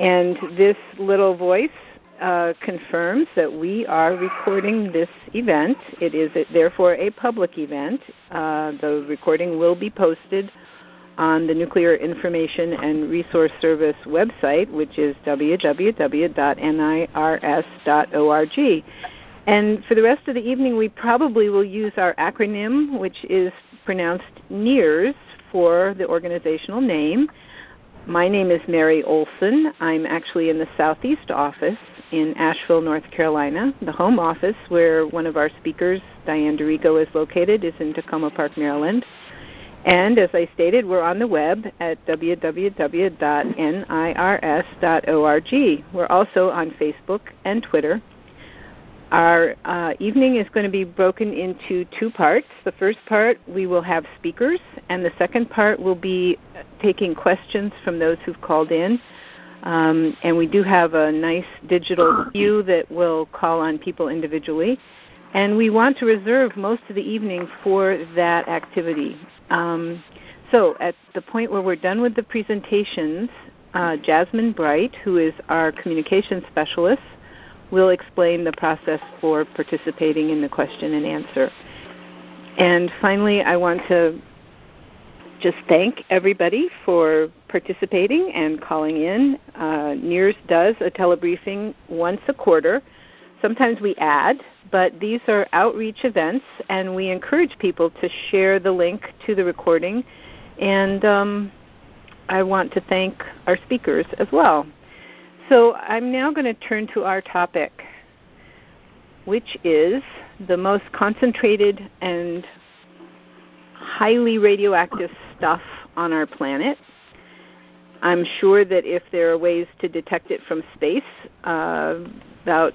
And this little voice uh, confirms that we are recording this event. It is therefore a public event. Uh, the recording will be posted on the Nuclear Information and Resource Service website, which is www.nirs.org. And for the rest of the evening, we probably will use our acronym, which is pronounced NEARS for the organizational name. My name is Mary Olson. I'm actually in the Southeast office in Asheville, North Carolina. The home office, where one of our speakers, Diane D'Arrigo, is located, is in Takoma Park, Maryland. And as I stated, we're on the web at www.nirs.org. We're also on Facebook and Twitter. Our uh, evening is going to be broken into two parts. The first part, we will have speakers, and the second part will be taking questions from those who've called in. Um, and we do have a nice digital queue that will call on people individually. And we want to reserve most of the evening for that activity. Um, so, at the point where we're done with the presentations, uh, Jasmine Bright, who is our communication specialist, will explain the process for participating in the question and answer. And finally, I want to just thank everybody for participating and calling in. Uh, NEARS does a telebriefing once a quarter. Sometimes we add, but these are outreach events, and we encourage people to share the link to the recording. And um, I want to thank our speakers as well. So I'm now going to turn to our topic, which is the most concentrated and highly radioactive stuff on our planet. I'm sure that if there are ways to detect it from space, uh, about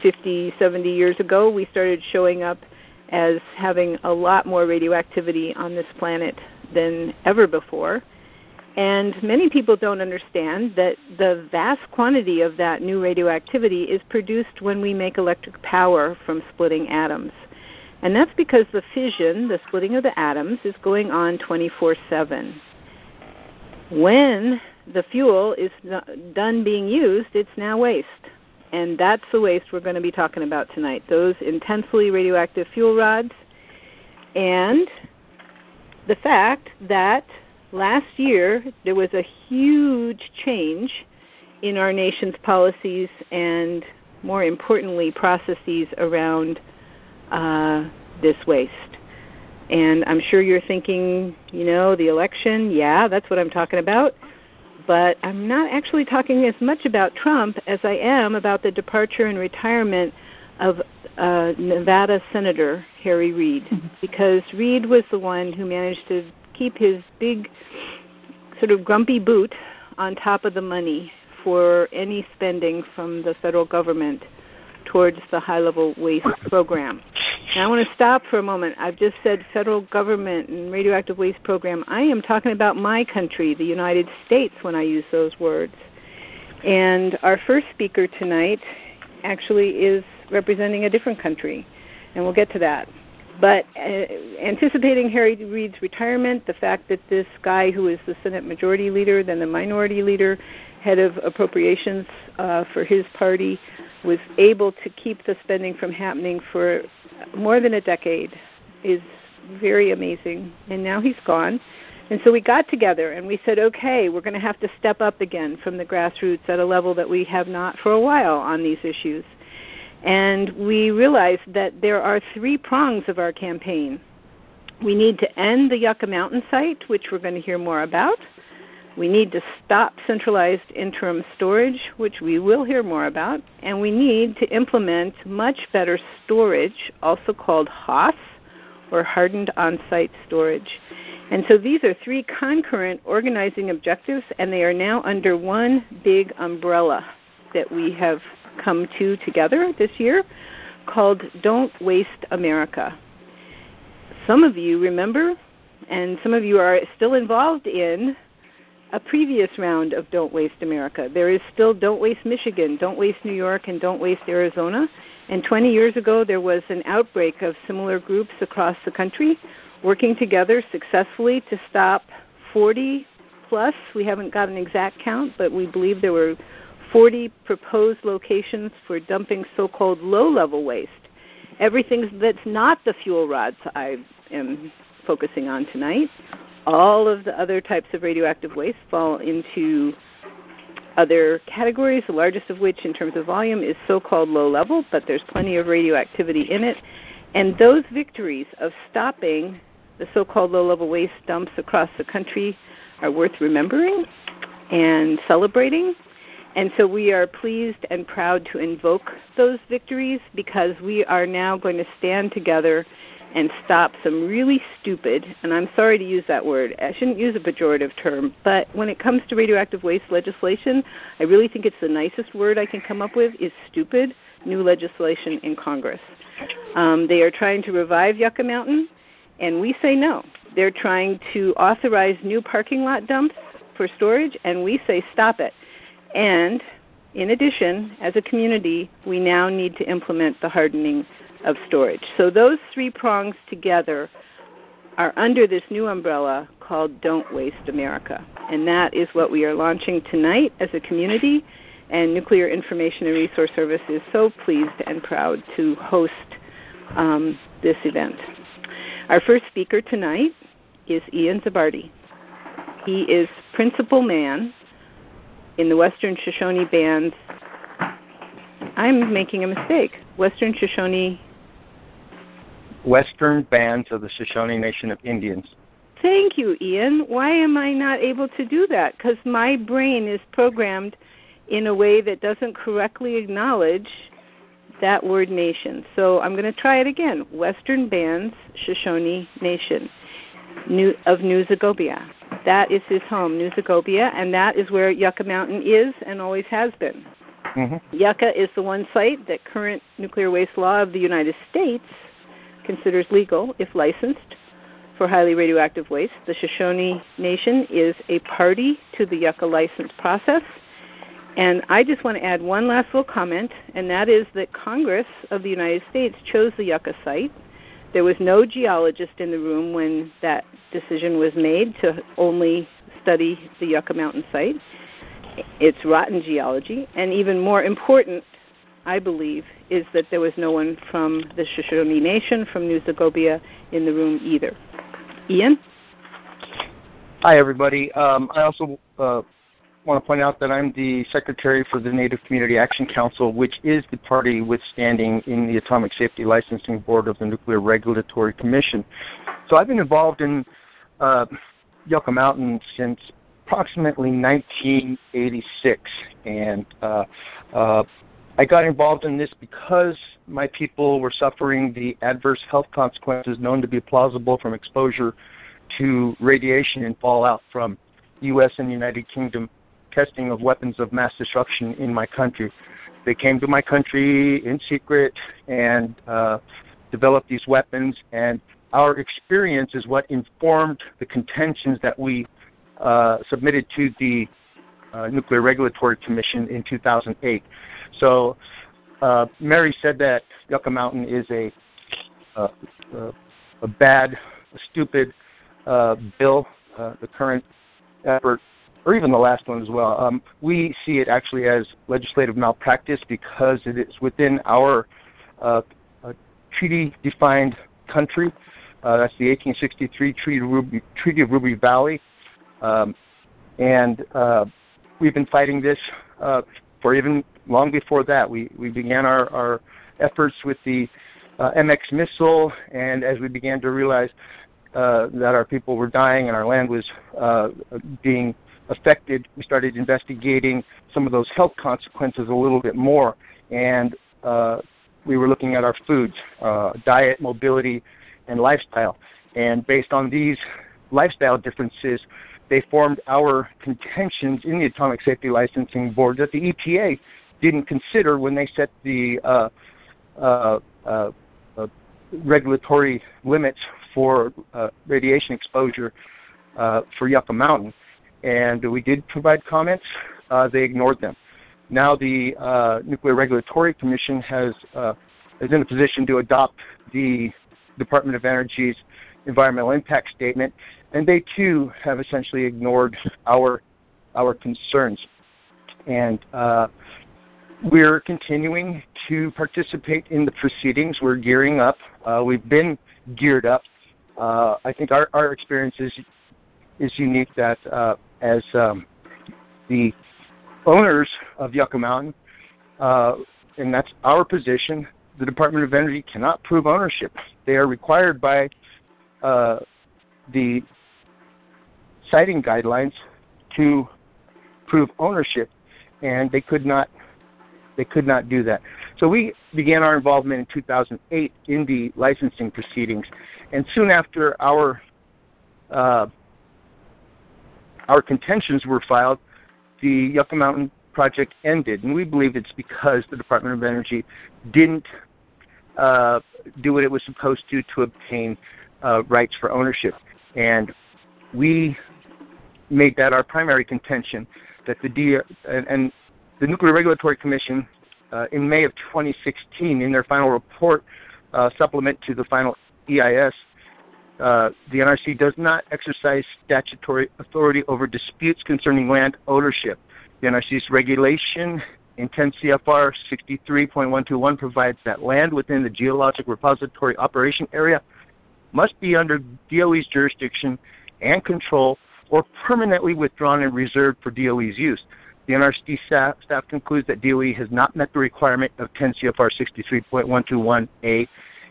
50, 70 years ago, we started showing up as having a lot more radioactivity on this planet than ever before. And many people don't understand that the vast quantity of that new radioactivity is produced when we make electric power from splitting atoms. And that's because the fission, the splitting of the atoms, is going on 24 7. When the fuel is done being used, it's now waste. And that's the waste we're going to be talking about tonight those intensely radioactive fuel rods and the fact that last year there was a huge change in our nation's policies and, more importantly, processes around uh, this waste. And I'm sure you're thinking, you know, the election, yeah, that's what I'm talking about. But I'm not actually talking as much about Trump as I am about the departure and retirement of uh, Nevada Senator Harry Reid, mm-hmm. because Reid was the one who managed to keep his big, sort of grumpy boot on top of the money for any spending from the federal government towards the high level waste program. Now I want to stop for a moment. I've just said federal government and radioactive waste program. I am talking about my country, the United States, when I use those words. And our first speaker tonight actually is representing a different country, and we'll get to that. But uh, anticipating Harry Reid's retirement, the fact that this guy who is the Senate Majority Leader, then the Minority Leader, head of appropriations uh, for his party, was able to keep the spending from happening for more than a decade is very amazing. And now he's gone. And so we got together and we said, okay, we're going to have to step up again from the grassroots at a level that we have not for a while on these issues. And we realized that there are three prongs of our campaign. We need to end the Yucca Mountain site, which we're going to hear more about. We need to stop centralized interim storage, which we will hear more about. And we need to implement much better storage, also called HOSS, or hardened on site storage. And so these are three concurrent organizing objectives, and they are now under one big umbrella that we have come to together this year called Don't Waste America. Some of you remember, and some of you are still involved in a previous round of Don't Waste America. There is still Don't Waste Michigan, Don't Waste New York, and Don't Waste Arizona. And 20 years ago, there was an outbreak of similar groups across the country working together successfully to stop 40 plus. We haven't got an exact count, but we believe there were 40 proposed locations for dumping so-called low-level waste. Everything that's not the fuel rods I am focusing on tonight. All of the other types of radioactive waste fall into other categories, the largest of which in terms of volume is so-called low level, but there's plenty of radioactivity in it. And those victories of stopping the so-called low-level waste dumps across the country are worth remembering and celebrating. And so we are pleased and proud to invoke those victories because we are now going to stand together and stop some really stupid, and I'm sorry to use that word, I shouldn't use a pejorative term, but when it comes to radioactive waste legislation, I really think it's the nicest word I can come up with is stupid new legislation in Congress. Um, they are trying to revive Yucca Mountain, and we say no. They're trying to authorize new parking lot dumps for storage, and we say stop it. And in addition, as a community, we now need to implement the hardening of storage. So those three prongs together are under this new umbrella called Don't Waste America. And that is what we are launching tonight as a community. And Nuclear Information and Resource Service is so pleased and proud to host um, this event. Our first speaker tonight is Ian Zabarte. He is principal man in the Western Shoshone Band's I'm making a mistake. Western Shoshone Western Bands of the Shoshone Nation of Indians. Thank you, Ian. Why am I not able to do that? Because my brain is programmed in a way that doesn't correctly acknowledge that word nation. So I'm going to try it again. Western Bands Shoshone Nation New, of Newe Sogobia. That is his home, Newe Sogobia, and that is where Yucca Mountain is and always has been. Mm-hmm. Yucca is the one site that current nuclear waste law of the United States considers legal if licensed for highly radioactive waste. The Shoshone Nation is a party to the Yucca license process. And I just want to add one last little comment, and that is that Congress of the United States chose the Yucca site. There was no geologist in the room when that decision was made to only study the Yucca Mountain site. It's rotten geology, and even more important, I believe, is that there was no one from the Shoshone Nation, from Newe Sogobia, in the room either. Ian? Hi, everybody. Um, I also uh, want to point out that I'm the secretary for the Native Community Action Council, which is the party withstanding in the Atomic Safety Licensing Board of the Nuclear Regulatory Commission. So I've been involved in uh, Yucca Mountain since approximately 1986, and uh, uh, I got involved in this because my people were suffering the adverse health consequences known to be plausible from exposure to radiation and fallout from U.S. and United Kingdom testing of weapons of mass destruction in my country. They came to my country in secret and uh, developed these weapons, and our experience is what informed the contentions that we uh, submitted to the uh, Nuclear Regulatory Commission in 2008. So uh, Mary said that Yucca Mountain is a uh, uh, a bad, a stupid uh, bill. The current effort, or even the last one as well. Um, we see it actually as legislative malpractice because it is within our uh, uh, treaty-defined country. Uh, that's the 1863 Treaty of Ruby, Treaty of Ruby Valley, um, and uh, we've been fighting this uh, for even long before that. We we began our our efforts with the MX missile, and as we began to realize uh, that our people were dying and our land was uh, being affected, we started investigating some of those health consequences a little bit more, and uh, we were looking at our foods, uh, diet, mobility, and lifestyle. And based on these lifestyle differences, they formed our contentions in the Atomic Safety Licensing Board that the EPA didn't consider when they set the uh, uh, uh, regulatory limits for uh, radiation exposure uh, for Yucca Mountain. And we did provide comments. they ignored them. Now the Nuclear Regulatory Commission has is in a position to adopt the Department of Energy's environmental impact statement, and they too have essentially ignored our our concerns. And uh, we're continuing to participate in the proceedings. We're gearing up. Uh, we've been geared up. Uh, I think our, our experience is is unique that uh, as um, the owners of Yucca Mountain, uh, and that's our position, the Department of Energy cannot prove ownership. They are required by uh, the siting guidelines to prove ownership, and they could not they could not do that. So we began our involvement in 2008 in the licensing proceedings, and soon after our uh, our contentions were filed, the Yucca Mountain project ended, and we believe it's because the Department of Energy didn't uh, do what it was supposed to to obtain uh, rights for ownership, and we made that our primary contention that the D and, and the Nuclear Regulatory Commission uh, in May of 2016 in their final report uh, supplement to the final EIS uh, the NRC does not exercise statutory authority over disputes concerning land ownership. The NRC's regulation in 10 CFR 63.121 provides that land within the geologic repository operation area must be under DOE's jurisdiction and control or permanently withdrawn and reserved for DOE's use. The NRC staff, staff concludes that DOE has not met the requirement of 10 CFR 63.121A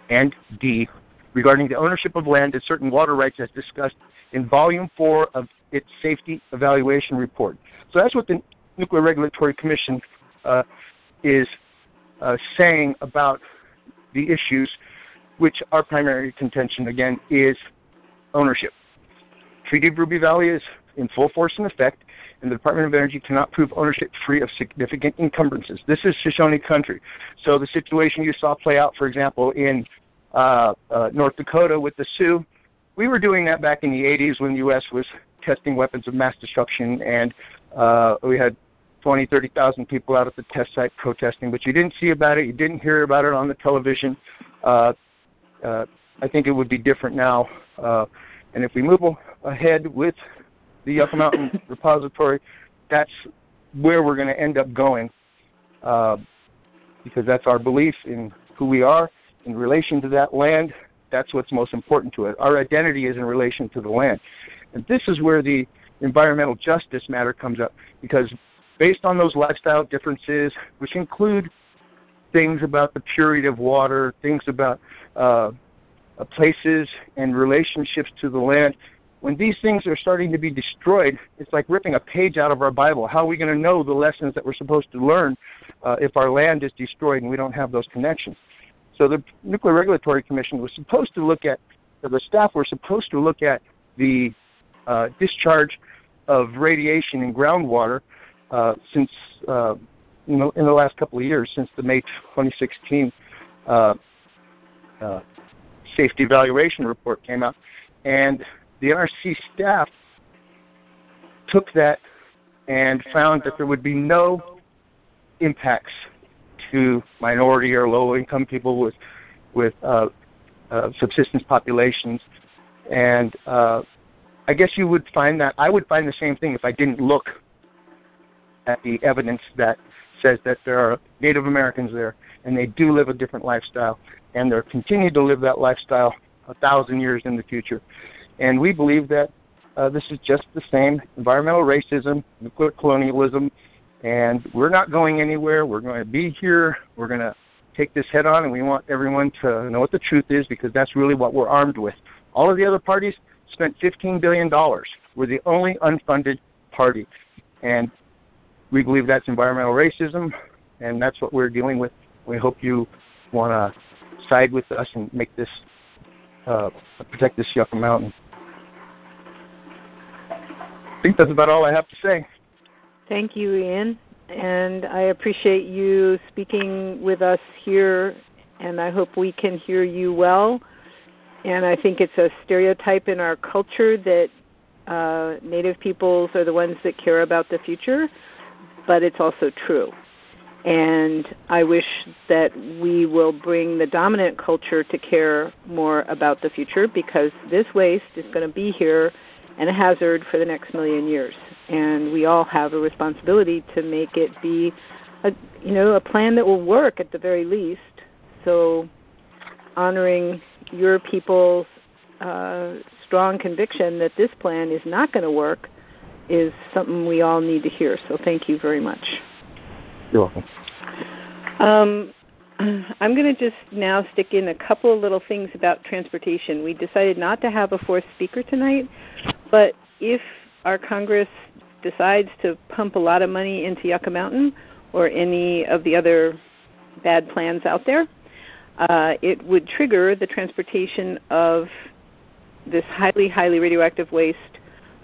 and D regarding the ownership of land and certain water rights as discussed in Volume 4 of its Safety Evaluation Report. So that's what the Nuclear Regulatory Commission uh, is uh, saying about the issues, which our primary contention, again, is ownership. Treaty of Ruby Valley is in full force and effect, and the Department of Energy cannot prove ownership free of significant encumbrances. This is Shoshone country. So the situation you saw play out, for example, in uh, uh, North Dakota with the Sioux. We were doing that back in the 80s when the U.S. was testing weapons of mass destruction, and uh, we had 20, 30,000 people out at the test site protesting. But you didn't see about it, you didn't hear about it on the television. Uh, uh, I think it would be different now. Uh, and if we move ahead with the Yucca Mountain Repository, that's where we're going to end up going uh, because that's our belief in who we are in relation to that land, that's what's most important to it. Our identity is in relation to the land. And this is where the environmental justice matter comes up because based on those lifestyle differences, which include things about the purity of water, things about uh, uh places and relationships to the land, when these things are starting to be destroyed, it's like ripping a page out of our Bible. How are we going to know the lessons that we're supposed to learn uh, if our land is destroyed and we don't have those connections? So the Nuclear Regulatory Commission was supposed to look at, the staff were supposed to look at the uh, discharge of radiation in groundwater uh, since uh, you know in the last couple of years, since the May 2016 uh, uh, safety evaluation report came out, and the NRC staff took that and found that there would be no impacts to minority or low income people with with uh, uh, subsistence populations, and uh, I guess you would find that I would find the same thing if I didn't look at the evidence that says that there are Native Americans there and they do live a different lifestyle and they're continuing to live that lifestyle a thousand years in the future. And we believe that uh, this is just the same environmental racism, nuclear colonialism, and we're not going anywhere. We're going to be here. We're going to take this head on, and we want everyone to know what the truth is because that's really what we're armed with. All of the other parties spent $15 billion. We're the only unfunded party. And we believe that's environmental racism, and that's what we're dealing with. We hope you want to side with us and make this, uh, protect this Yucca Mountain. I think that's about all I have to say. Thank you, Ian. And I appreciate you speaking with us here, and I hope we can hear you well. And I think it's a stereotype in our culture that uh, Native peoples are the ones that care about the future, but it's also true. And I wish that we will bring the dominant culture to care more about the future because this waste is going to be here and a hazard for the next million years. And we all have a responsibility to make it be a you know, a plan that will work at the very least. So honoring your people's uh, strong conviction that this plan is not going to work is something we all need to hear. So thank you very much. You're welcome. Um, I'm going to just now stick in a couple of little things about transportation. We decided not to have a fourth speaker tonight, but if our Congress decides to pump a lot of money into Yucca Mountain or any of the other bad plans out there, uh, it would trigger the transportation of this highly, highly radioactive waste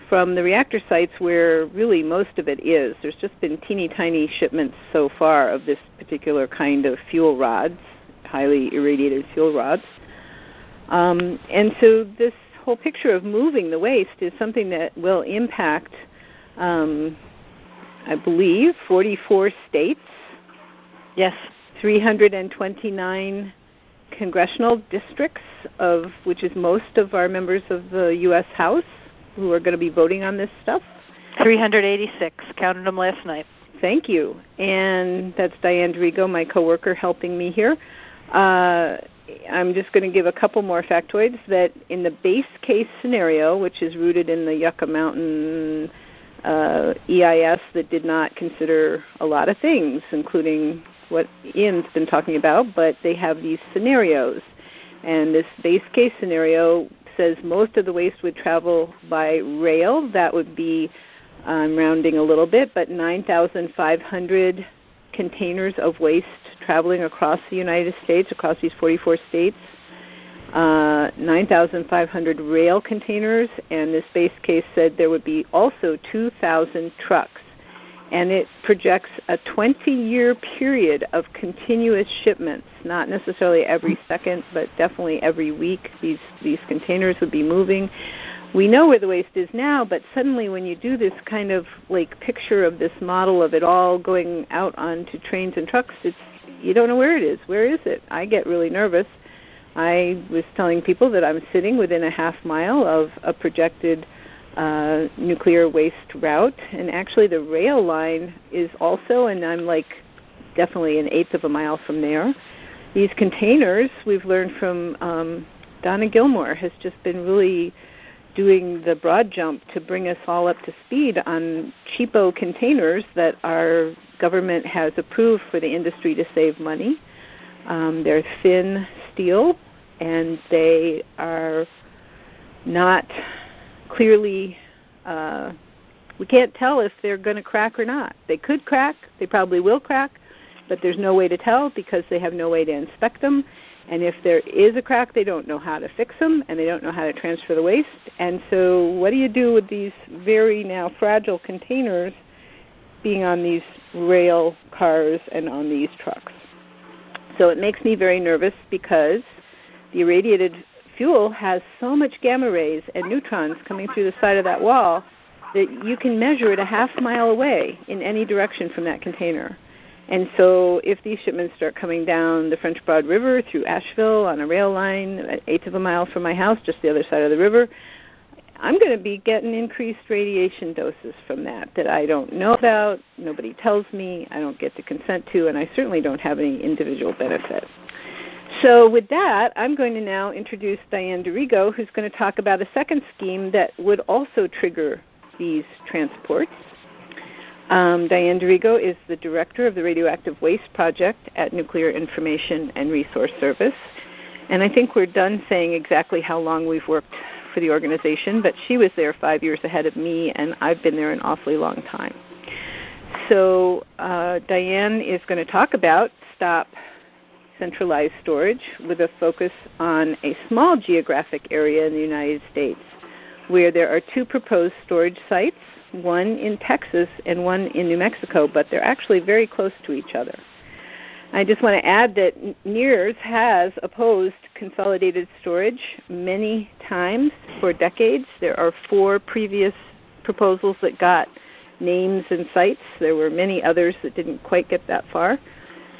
from the reactor sites where really most of it is. There's just been teeny tiny shipments so far of this particular kind of fuel rods, highly irradiated fuel rods. Um, and so this whole picture of moving the waste is something that will impact, um, I believe, 44 states. Yes. 329 congressional districts, of which is most of our members of the U.S. House who are going to be voting on this stuff. 386. Counted them last night. Thank you. And that's Diane D'Arrigo, my coworker, helping me here. Uh, I'm just going to give a couple more factoids that in the base case scenario, which is rooted in the Yucca Mountain uh, EIS that did not consider a lot of things, including what Ian's been talking about, but they have these scenarios. And this base case scenario says most of the waste would travel by rail. That would be, I'm rounding a little bit, but 9,500 containers of waste traveling across the United States, across these 44 states. Uh, 9,500 rail containers, and this base case said there would be also 2,000 trucks and it projects a 20 year period of continuous shipments, not necessarily every second, but definitely every week. These, these containers would be moving. We know where the waste is now, but suddenly when you do this kind of like picture of this model of it all going out onto trains and trucks, it's you don't know where it is. Where is it? I get really nervous. I was telling people that I'm sitting within a half mile of a projected uh, nuclear waste route. And actually, the rail line is also, and I'm like definitely an eighth of a mile from there. These containers, we've learned from um, Donna Gilmore, has just been really doing the broad jump to bring us all up to speed on cheapo containers that our government has approved for the industry to save money. Um, they're thin steel and they are not clearly uh, we can't tell if they're going to crack or not. They could crack, they probably will crack, but there's no way to tell because they have no way to inspect them. And if there is a crack, they don't know how to fix them and they don't know how to transfer the waste. And so, what do you do with these very now fragile containers being on these rail cars and on these trucks? So, it makes me very nervous because the irradiated fuel has so much gamma rays and neutrons coming through the side of that wall that you can measure it a half mile away in any direction from that container. And so if these shipments start coming down the French Broad River through Asheville on a rail line, an eighth of a mile from my house, just the other side of the river, I'm going to be getting increased radiation doses from that that I don't know about, nobody tells me, I don't get to consent to, and I certainly don't have any individual benefit. So, with that, I'm going to now introduce Diane D'Arrigo, who's going to talk about a second scheme that would also trigger these transports. Um, Diane D'Arrigo is the director of the Radioactive Waste Project at Nuclear Information and Resource Service. And I think we're done saying exactly how long we've worked for the organization, but she was there five years ahead of me, and I've been there an awfully long time. So, uh, Diane is going to talk about STOP centralized storage with a focus on a small geographic area in the United States where there are two proposed storage sites, one in Texas and one in New Mexico, but they're actually very close to each other. I just want to add that NIRS has opposed consolidated storage many times for decades. There are four previous proposals that got names and sites. There were many others that didn't quite get that far.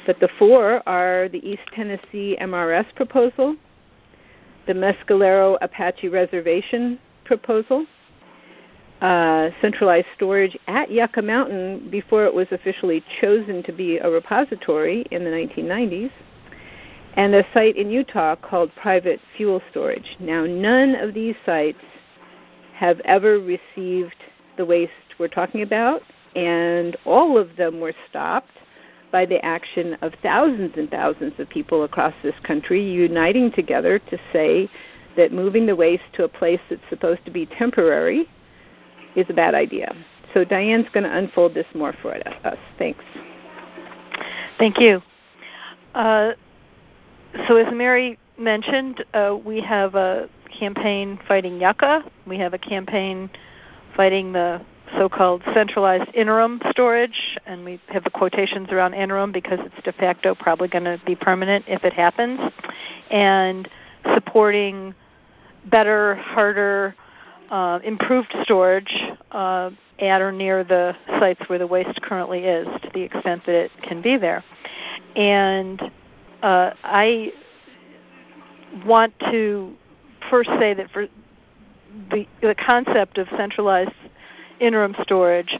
But the four are the East Tennessee MRS proposal, the Mescalero Apache Reservation proposal, uh, centralized storage at Yucca Mountain before it was officially chosen to be a repository in the 1990s, and a site in Utah called Private Fuel Storage. Now, none of these sites have ever received the waste we're talking about, and all of them were stopped by the action of thousands and thousands of people across this country uniting together to say that moving the waste to a place that's supposed to be temporary is a bad idea. So Diane's going to unfold this more for us. Thanks. Thank you. Uh, so as Mary mentioned, uh, we have a campaign fighting yucca. We have a campaign fighting the so-called centralized interim storage, and we have the quotations around interim because it's de facto probably going to be permanent if it happens, and supporting better, harder, uh, improved storage uh, at or near the sites where the waste currently is, to the extent that it can be there. And uh, I want to first say that for the, the concept of centralized interim storage,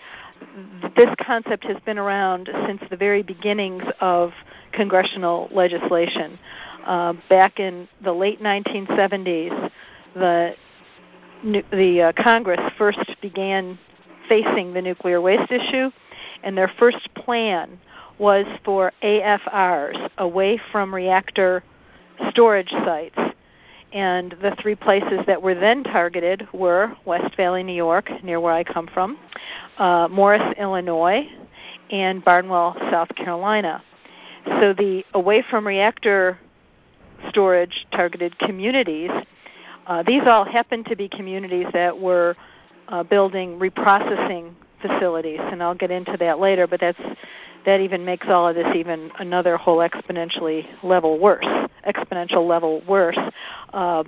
this concept has been around since the very beginnings of congressional legislation. Uh, back in the late 1970s, the the uh, Congress first began facing the nuclear waste issue, and their first plan was for AFRs, away from reactor storage sites, and the three places that were then targeted were West Valley, New York, near where I come from, uh, Morris, Illinois, and Barnwell, South Carolina. So the away from reactor storage targeted communities, uh, these all happen to be communities that were uh, building reprocessing facilities, and I'll get into that later. But that's that even makes all of this even another whole exponentially level worse, exponential level worse. Uh,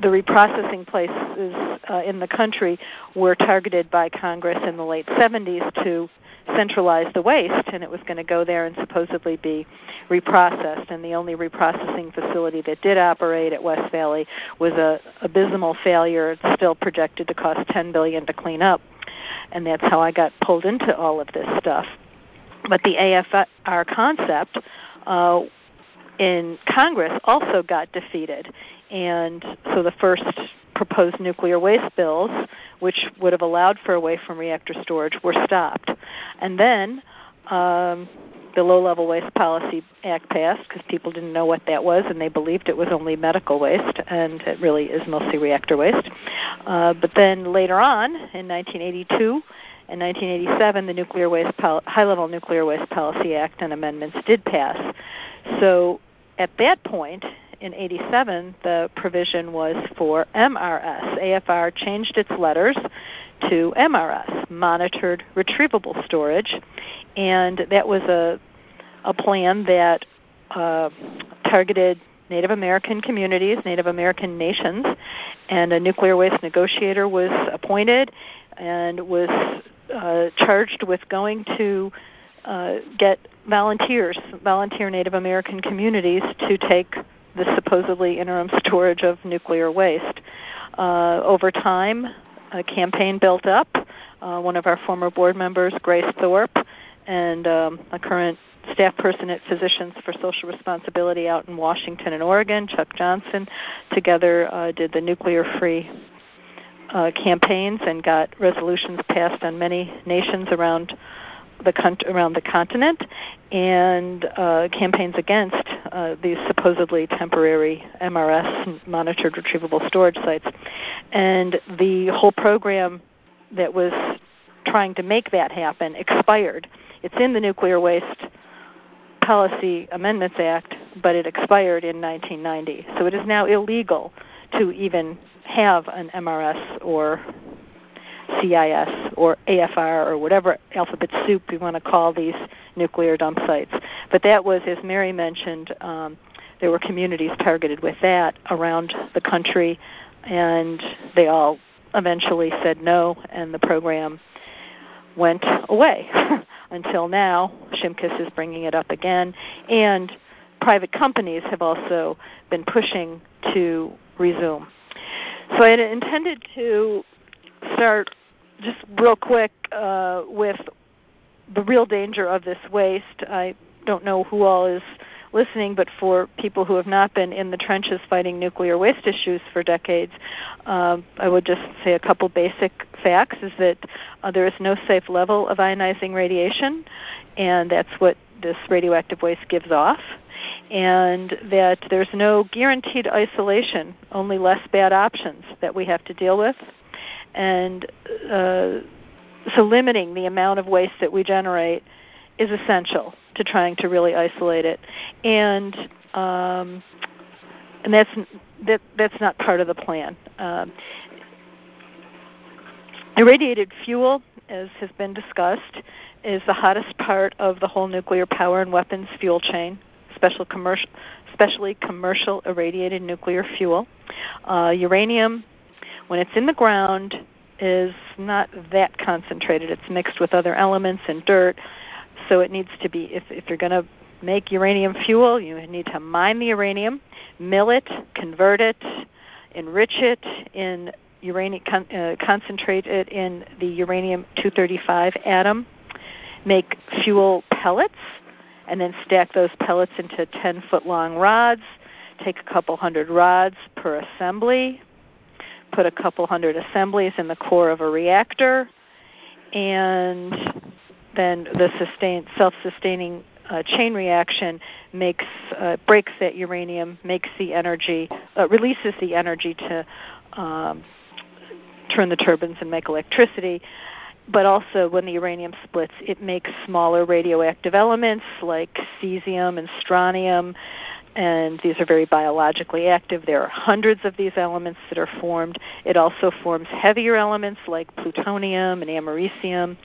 the reprocessing places uh, in the country were targeted by Congress in the late 70s to centralize the waste, and it was going to go there and supposedly be reprocessed. And the only reprocessing facility that did operate at West Valley was a abysmal failure. It's still projected to cost 10 billion to clean up, and that's how I got pulled into all of this stuff. But the AFR concept uh, in Congress also got defeated. And so the first proposed nuclear waste bills, which would have allowed for away from reactor storage, were stopped. And then um, the Low Level Waste Policy Act passed because people didn't know what that was and they believed it was only medical waste, and it really is mostly reactor waste. Uh, but then later on, in 1982, in 1987, the Nuclear Waste Pol- High-Level Nuclear Waste Policy Act and amendments did pass. So at that point, in 87, the provision was for MRS. AFR changed its letters to MRS, Monitored Retrievable Storage, and that was a, a plan that uh, targeted Native American communities, Native American nations, and a nuclear waste negotiator was appointed and was uh, charged with going to uh, get volunteers, volunteer Native American communities to take the supposedly interim storage of nuclear waste. Uh, over time, a campaign built up. Uh, one of our former board members, Grace Thorpe, and um, a current staff person at Physicians for Social Responsibility out in Washington and Oregon, Chuck Johnson, together uh, did the nuclear free uh, campaigns and got resolutions passed on many nations around the con- around the continent, and uh, campaigns against uh, these supposedly temporary MRS monitored retrievable storage sites, and the whole program that was trying to make that happen expired. It's in the Nuclear Waste Policy Amendments Act, but it expired in 1990. So it is now illegal to even have an MRS or CIS or AFR or whatever alphabet soup you want to call these nuclear dump sites. But that was, as Mary mentioned, um, there were communities targeted with that around the country, and they all eventually said no, and the program went away until now. Shimkus is bringing it up again, and private companies have also been pushing to resume. So I intended to start just real quick uh, with the real danger of this waste. I don't know who all is listening, but for people who have not been in the trenches fighting nuclear waste issues for decades, uh, I would just say a couple basic facts is that uh, there is no safe level of ionizing radiation, and that's what this radioactive waste gives off, and that there's no guaranteed isolation, only less bad options that we have to deal with. And uh, so limiting the amount of waste that we generate is essential to trying to really isolate it, and um, and that's that that's not part of the plan. Um, irradiated fuel, as has been discussed, is the hottest part of the whole nuclear power and weapons fuel chain. Special commercial, especially commercial irradiated nuclear fuel. Uh, uranium, when it's in the ground, is not that concentrated. It's mixed with other elements and dirt, so it needs to be. If if you're going to make uranium fuel, you need to mine the uranium, mill it, convert it, enrich it in uranium, con- uh, concentrate it in the uranium 235 atom, make fuel pellets, and then stack those pellets into 10 foot long rods. Take a couple hundred rods per assembly, put a couple hundred assemblies in the core of a reactor, and then the sustain, self-sustaining uh, chain reaction makes uh, breaks that uranium, makes the energy, uh, releases the energy to um, turn the turbines and make electricity. But also, when the uranium splits, it makes smaller radioactive elements like cesium and strontium, and these are very biologically active. There are hundreds of these elements that are formed. It also forms heavier elements like plutonium and americium.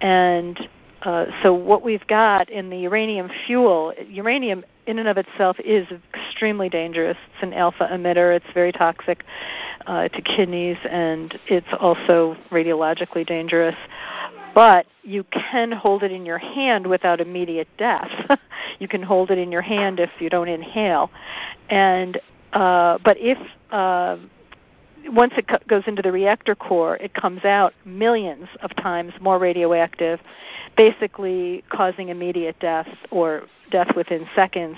And uh, so, what we've got in the uranium fuel, uranium in and of itself is extremely dangerous. It's an alpha emitter. It's very toxic uh, to kidneys, and it's also radiologically dangerous but you can hold it in your hand without immediate death. you can hold it in your hand if you don't inhale, and uh, but if uh, once it co- goes into the reactor core, it comes out millions of times more radioactive, basically causing immediate death or death within seconds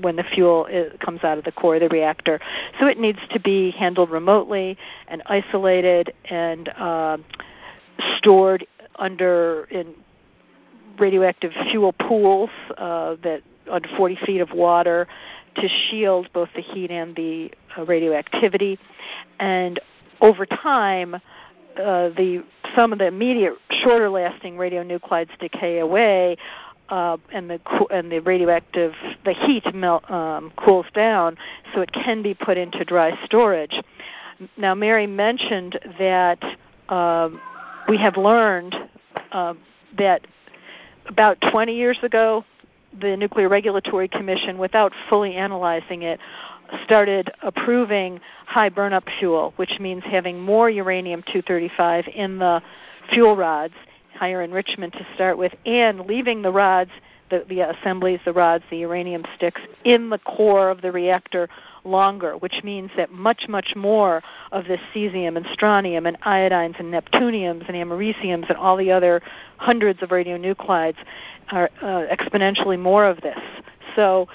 when the fuel is, comes out of the core of the reactor. So it needs to be handled remotely and isolated and uh, stored under in radioactive fuel pools uh, that under 40 feet of water to shield both the heat and the uh, radioactivity. And over time, uh, the some of the immediate shorter lasting radionuclides decay away uh, and the and the radioactive the heat melt, um, cools down, so it can be put into dry storage. Now, Mary mentioned that um, we have learned uh, that about 20 years ago, the Nuclear Regulatory Commission, without fully analyzing it, started approving high burnup fuel, which means having more uranium 235 in the fuel rods, higher enrichment to start with, and leaving the rods the, the assemblies, the rods, the uranium sticks in the core of the reactor longer, which means that much, much more of this cesium and strontium and iodines and neptuniums and americiums and all the other hundreds of radionuclides are uh, exponentially more of this. So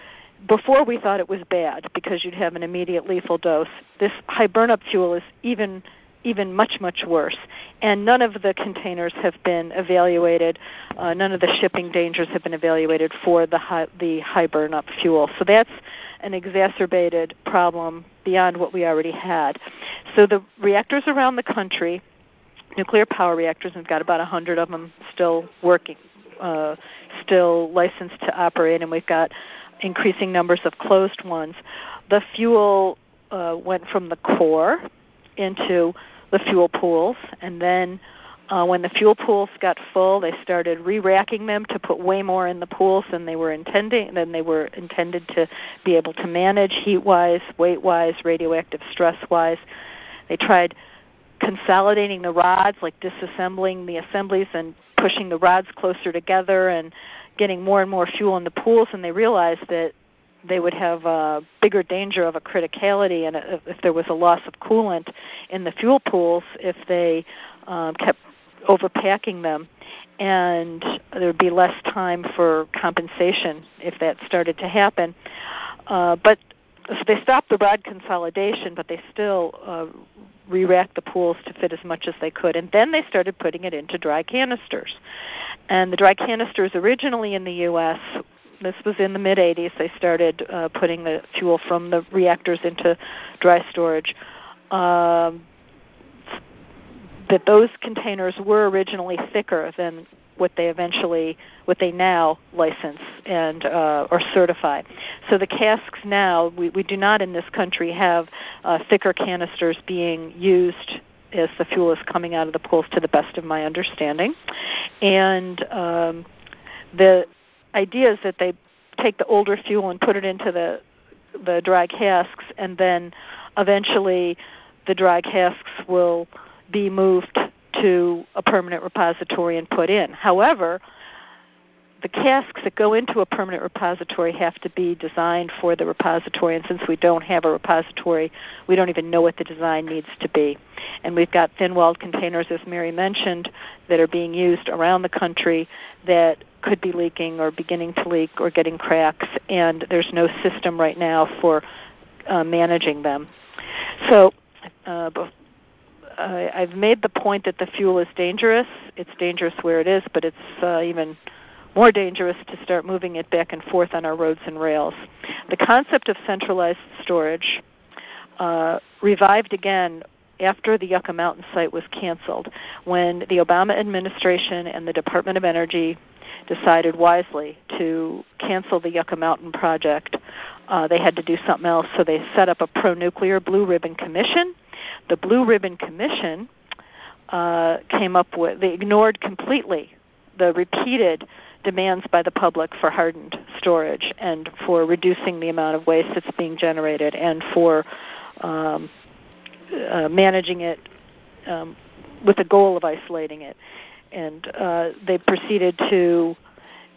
before we thought it was bad because you'd have an immediate lethal dose. This high burnup fuel is even even much, much worse. And none of the containers have been evaluated. Uh, none of the shipping dangers have been evaluated for the high, the high burn-up fuel. So that's an exacerbated problem beyond what we already had. So the reactors around the country, nuclear power reactors, we've got about 100 of them still working, uh, still licensed to operate, and we've got increasing numbers of closed ones. The fuel uh, went from the core into the fuel pools, and then uh, when the fuel pools got full, they started re-racking them to put way more in the pools than they were intending than they were intended to be able to manage heat-wise, weight-wise, radioactive stress-wise. They tried consolidating the rods, like disassembling the assemblies and pushing the rods closer together and getting more and more fuel in the pools, and they realized that they would have a bigger danger of a criticality and if there was a loss of coolant in the fuel pools if they um, kept overpacking them. And there would be less time for compensation if that started to happen. Uh, but so they stopped the rod consolidation but they still uh, re-racked the pools to fit as much as they could. And then they started putting it into dry canisters. And the dry canisters originally in the us this was in the mid 80s. They started uh, putting the fuel from the reactors into dry storage. Um, that those containers were originally thicker than what they eventually, what they now license and uh, or certify. So the casks now, we, we do not in this country have uh, thicker canisters being used as the fuel is coming out of the pools, to the best of my understanding. And um, the idea is that they take the older fuel and put it into the the dry casks, and then eventually the dry casks will be moved to a permanent repository and put in. However, the casks that go into a permanent repository have to be designed for the repository, and since we don't have a repository, we don't even know what the design needs to be. And we've got thin walled containers, as Mary mentioned, that are being used around the country that could be leaking or beginning to leak or getting cracks, and there's no system right now for uh, managing them. So, uh, I've made the point that the fuel is dangerous. It's dangerous where it is, but it's uh, even more dangerous to start moving it back and forth on our roads and rails. The concept of centralized storage uh, revived again after the Yucca Mountain site was canceled when the Obama administration and the Department of Energy decided wisely to cancel the Yucca Mountain project. Uh, they had to do something else, so they set up a pro nuclear Blue Ribbon Commission. The Blue Ribbon Commission uh, came up with, they ignored completely the repeated demands by the public for hardened storage and for reducing the amount of waste that's being generated and for um, uh, managing it um, with the goal of isolating it and uh, they proceeded to,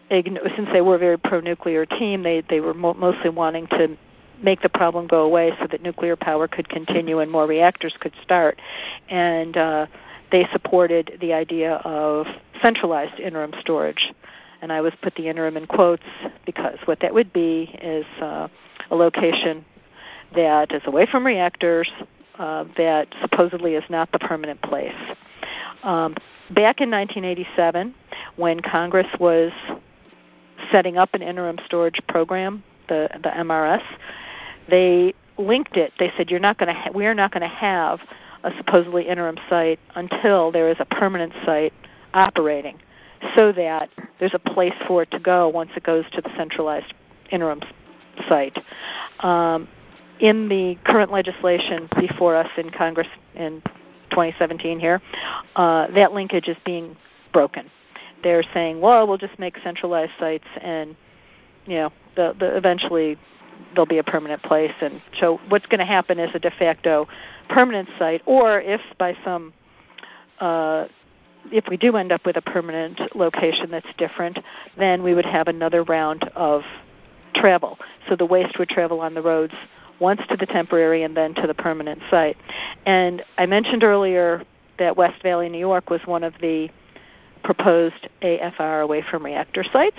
since they were a very pro-nuclear team, they they were mo- mostly wanting to make the problem go away so that nuclear power could continue and more reactors could start, and uh, they supported the idea of centralized interim storage. And I was put the interim in quotes because what that would be is uh, a location that is away from reactors, uh, that supposedly is not the permanent place. Um, back in 1987, when Congress was setting up an interim storage program, the the MRS, they linked it. They said you're not going to ha- we are not going to have a supposedly interim site until there is a permanent site operating, so that there's a place for it to go once it goes to the centralized interim site. Um, in the current legislation before us in Congress in 2017 here, uh, that linkage is being broken. They're saying, well, we'll just make centralized sites, and you know, the, the, eventually there'll be a permanent place. And so, what's going to happen is a de facto permanent site, or if by some uh, if we do end up with a permanent location that's different, then we would have another round of travel. So the waste would travel on the roads once to the temporary and then to the permanent site. And I mentioned earlier that West Valley, New York was one of the proposed AFR away from reactor sites.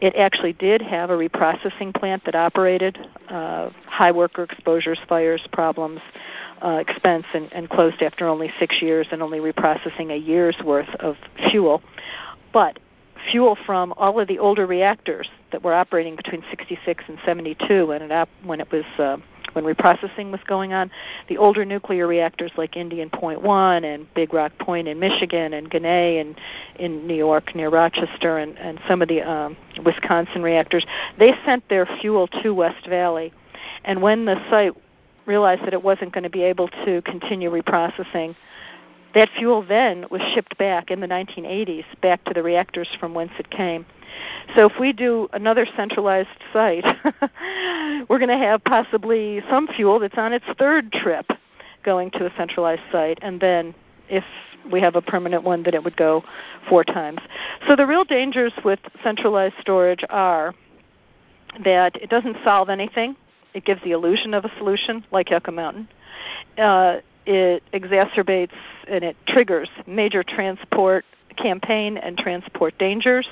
It actually did have a reprocessing plant that operated, uh, high worker exposures, fires, problems, uh, expense, and, and closed after only six years and only reprocessing a year's worth of fuel. But fuel from all of the older reactors that were operating between 66 and 72 when it op- when it was uh, when reprocessing was going on. The older nuclear reactors like Indian Point One and Big Rock Point in Michigan and Ginna in in New York near Rochester and and some of the um, Wisconsin reactors, they sent their fuel to West Valley, and when the site realized that it wasn't going to be able to continue reprocessing that fuel then was shipped back in the 1980s back to the reactors from whence it came. So if we do another centralized site, we're going to have possibly some fuel that's on its third trip going to a centralized site and then if we have a permanent one, then it would go four times. So the real dangers with centralized storage are that it doesn't solve anything. It gives the illusion of a solution, like Yucca Mountain. Uh, it exacerbates and it triggers major transport campaign and transport dangers.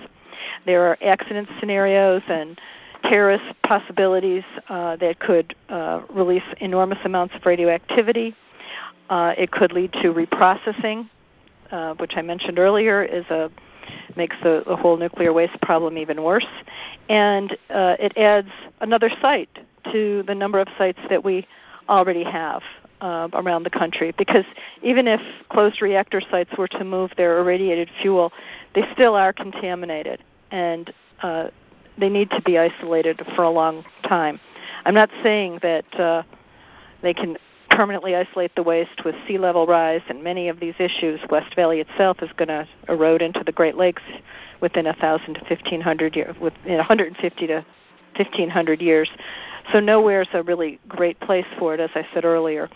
There are accident scenarios and terrorist possibilities uh, that could uh, release enormous amounts of radioactivity. Uh, it could lead to reprocessing, uh, which I mentioned earlier, is a makes the, the whole nuclear waste problem even worse. And uh, it adds another site to the number of sites that we already have uh, around the country. Because even if closed reactor sites were to move their irradiated fuel, they still are contaminated, and uh, they need to be isolated for a long time. I'm not saying that uh, they can permanently isolate the waste with sea level rise and many of these issues. West Valley itself is going to erode into the Great Lakes within a thousand to fifteen hundred years, within 150 to 1500 years. So nowhere is a really great place for it, as I said earlier.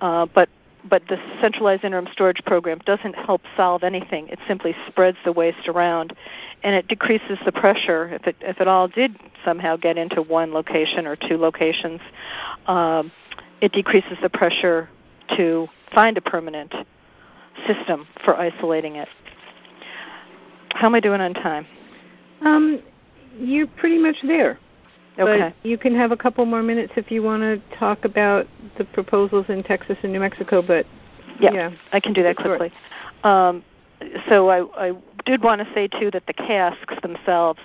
Uh, but but the centralized interim storage program doesn't help solve anything. It simply spreads the waste around, and it decreases the pressure. If it if it all did somehow get into one location or two locations, um, it decreases the pressure to find a permanent system for isolating it. How am I doing on time? Um, you're pretty much there. Okay. But you can have a couple more minutes if you want to talk about the proposals in Texas and New Mexico. But yeah, yeah I can do that quickly. Um, so I, I did want to say too that the casks themselves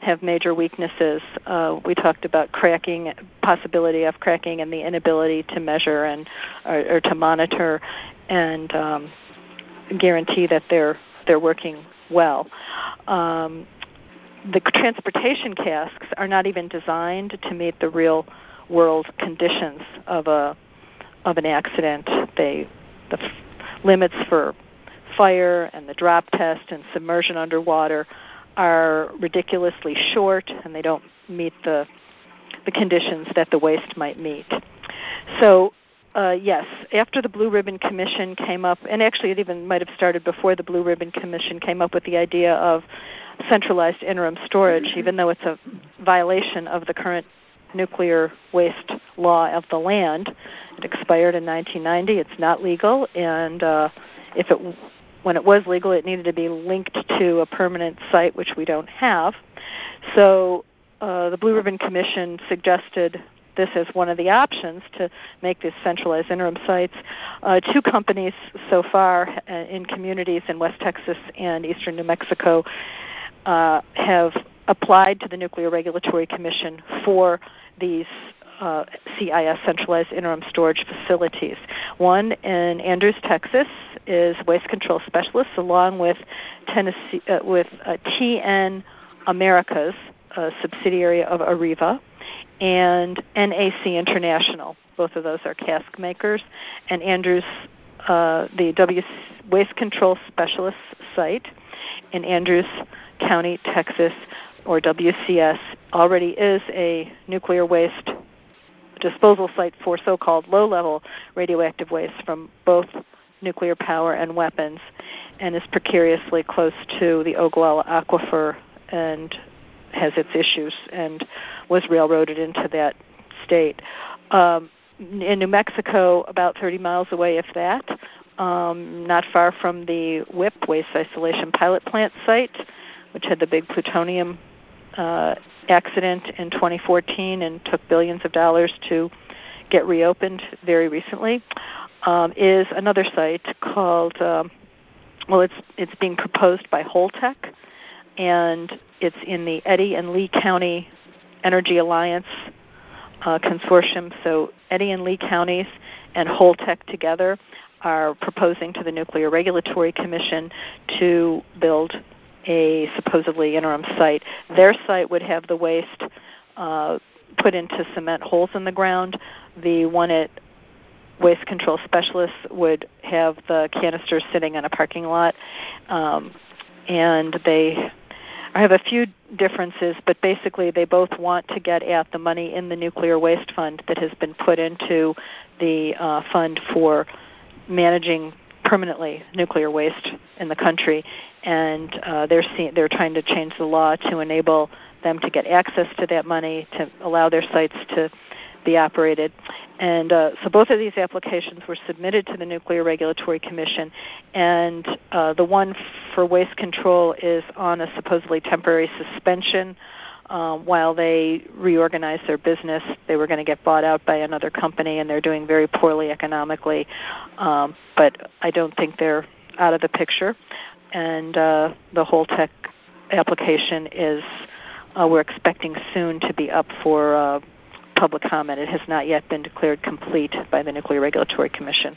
have major weaknesses. Uh, we talked about cracking, possibility of cracking, and the inability to measure and or, or to monitor and um, guarantee that they're they're working well. Um, the transportation casks are not even designed to meet the real world conditions of a of an accident. They the f- limits for fire and the drop test and submersion underwater are ridiculously short and they don't meet the the conditions that the waste might meet. So uh, yes, after the Blue Ribbon Commission came up, and actually it even might have started before the Blue Ribbon Commission came up with the idea of centralized interim storage, mm-hmm. even though it's a violation of the current nuclear waste law of the land. It expired in 1990. It's not legal, and uh, if it w- when it was legal, it needed to be linked to a permanent site, which we don't have. So uh, the Blue Ribbon Commission suggested this as one of the options to make these centralized interim sites. Uh, two companies so far uh, in communities in West Texas and eastern New Mexico uh, have applied to the Nuclear Regulatory Commission for these uh, CIS centralized interim storage facilities. One in Andrews, Texas, is Waste Control Specialists, along with Tennessee uh, with uh, TN Americas, a subsidiary of Areva, and NAC International. Both of those are cask makers, and Andrews, uh, the W Waste Control Specialists site in Andrews County, Texas, or WCS, already is a nuclear waste disposal site for so-called low-level radioactive waste from both nuclear power and weapons, and is precariously close to the Ogallala Aquifer and has its issues and was railroaded into that state. Um, in New Mexico, about 30 miles away, if that, um, not far from the WIPP Waste Isolation Pilot Plant site, which had the big plutonium uh, accident in 2014 and took billions of dollars to get reopened very recently, um, is another site called. Um, well, it's it's being proposed by Holtec, and it's in the Eddy and Lea County Energy Alliance uh, consortium. So Eddy and Lea counties and Holtec together are proposing to the Nuclear Regulatory Commission to build a supposedly interim site. Their site would have the waste uh, put into cement holes in the ground. The one at Waste Control Specialists would have the canisters sitting in a parking lot, um, and they I have a few differences, but basically they both want to get at the money in the nuclear waste fund that has been put into the uh, fund for managing permanently nuclear waste in the country, and uh, they're see- they're trying to change the law to enable them to get access to that money to allow their sites to be operated. And uh, so both of these applications were submitted to the Nuclear Regulatory Commission, and uh, the one for waste control is on a supposedly temporary suspension. Uh, while they reorganize their business, they were going to get bought out by another company, and they're doing very poorly economically. Um, but I don't think they're out of the picture. And uh, the Holtec application is uh, we're expecting soon to be up for uh, public comment. It has not yet been declared complete by the Nuclear Regulatory Commission.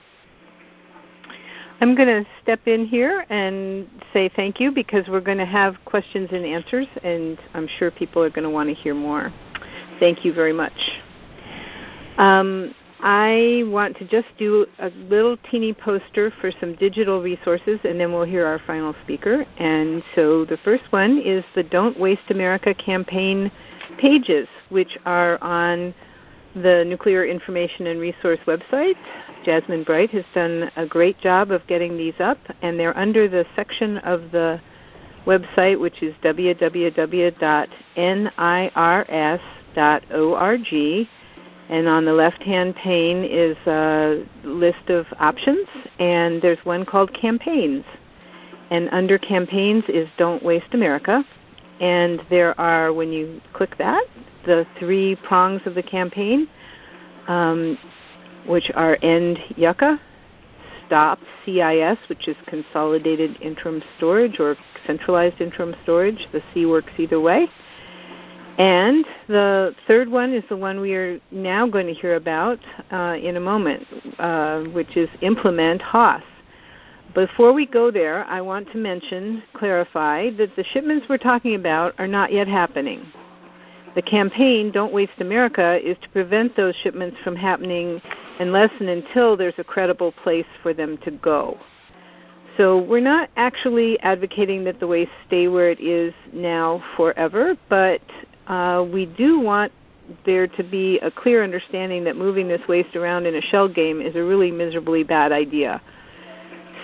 I'm going to step in here and say thank you because we're going to have questions and answers, and I'm sure people are going to want to hear more. Thank you very much. Um, I want to just do a little teeny poster for some digital resources, and then we'll hear our final speaker. And so the first one is the Don't Waste America campaign pages, which are on the Nuclear Information and Resource website. Jasmine Bright has done a great job of getting these up, and they're under the section of the website which is www.nirs.org. And on the left hand pane is a list of options, and there's one called Campaigns. And under Campaigns is Don't Waste America. And there are, when you click that, the three prongs of the campaign, um, which are End Yucca, Stop CIS, which is Consolidated Interim Storage or Centralized Interim Storage. The C works either way. And the third one is the one we are now going to hear about uh, in a moment, uh, which is Implement HOSS. Before we go there, I want to mention, clarify, that the shipments we're talking about are not yet happening. The campaign, Don't Waste America, is to prevent those shipments from happening unless and until there's a credible place for them to go. So we're not actually advocating that the waste stay where it is now forever, but uh, we do want there to be a clear understanding that moving this waste around in a shell game is a really miserably bad idea.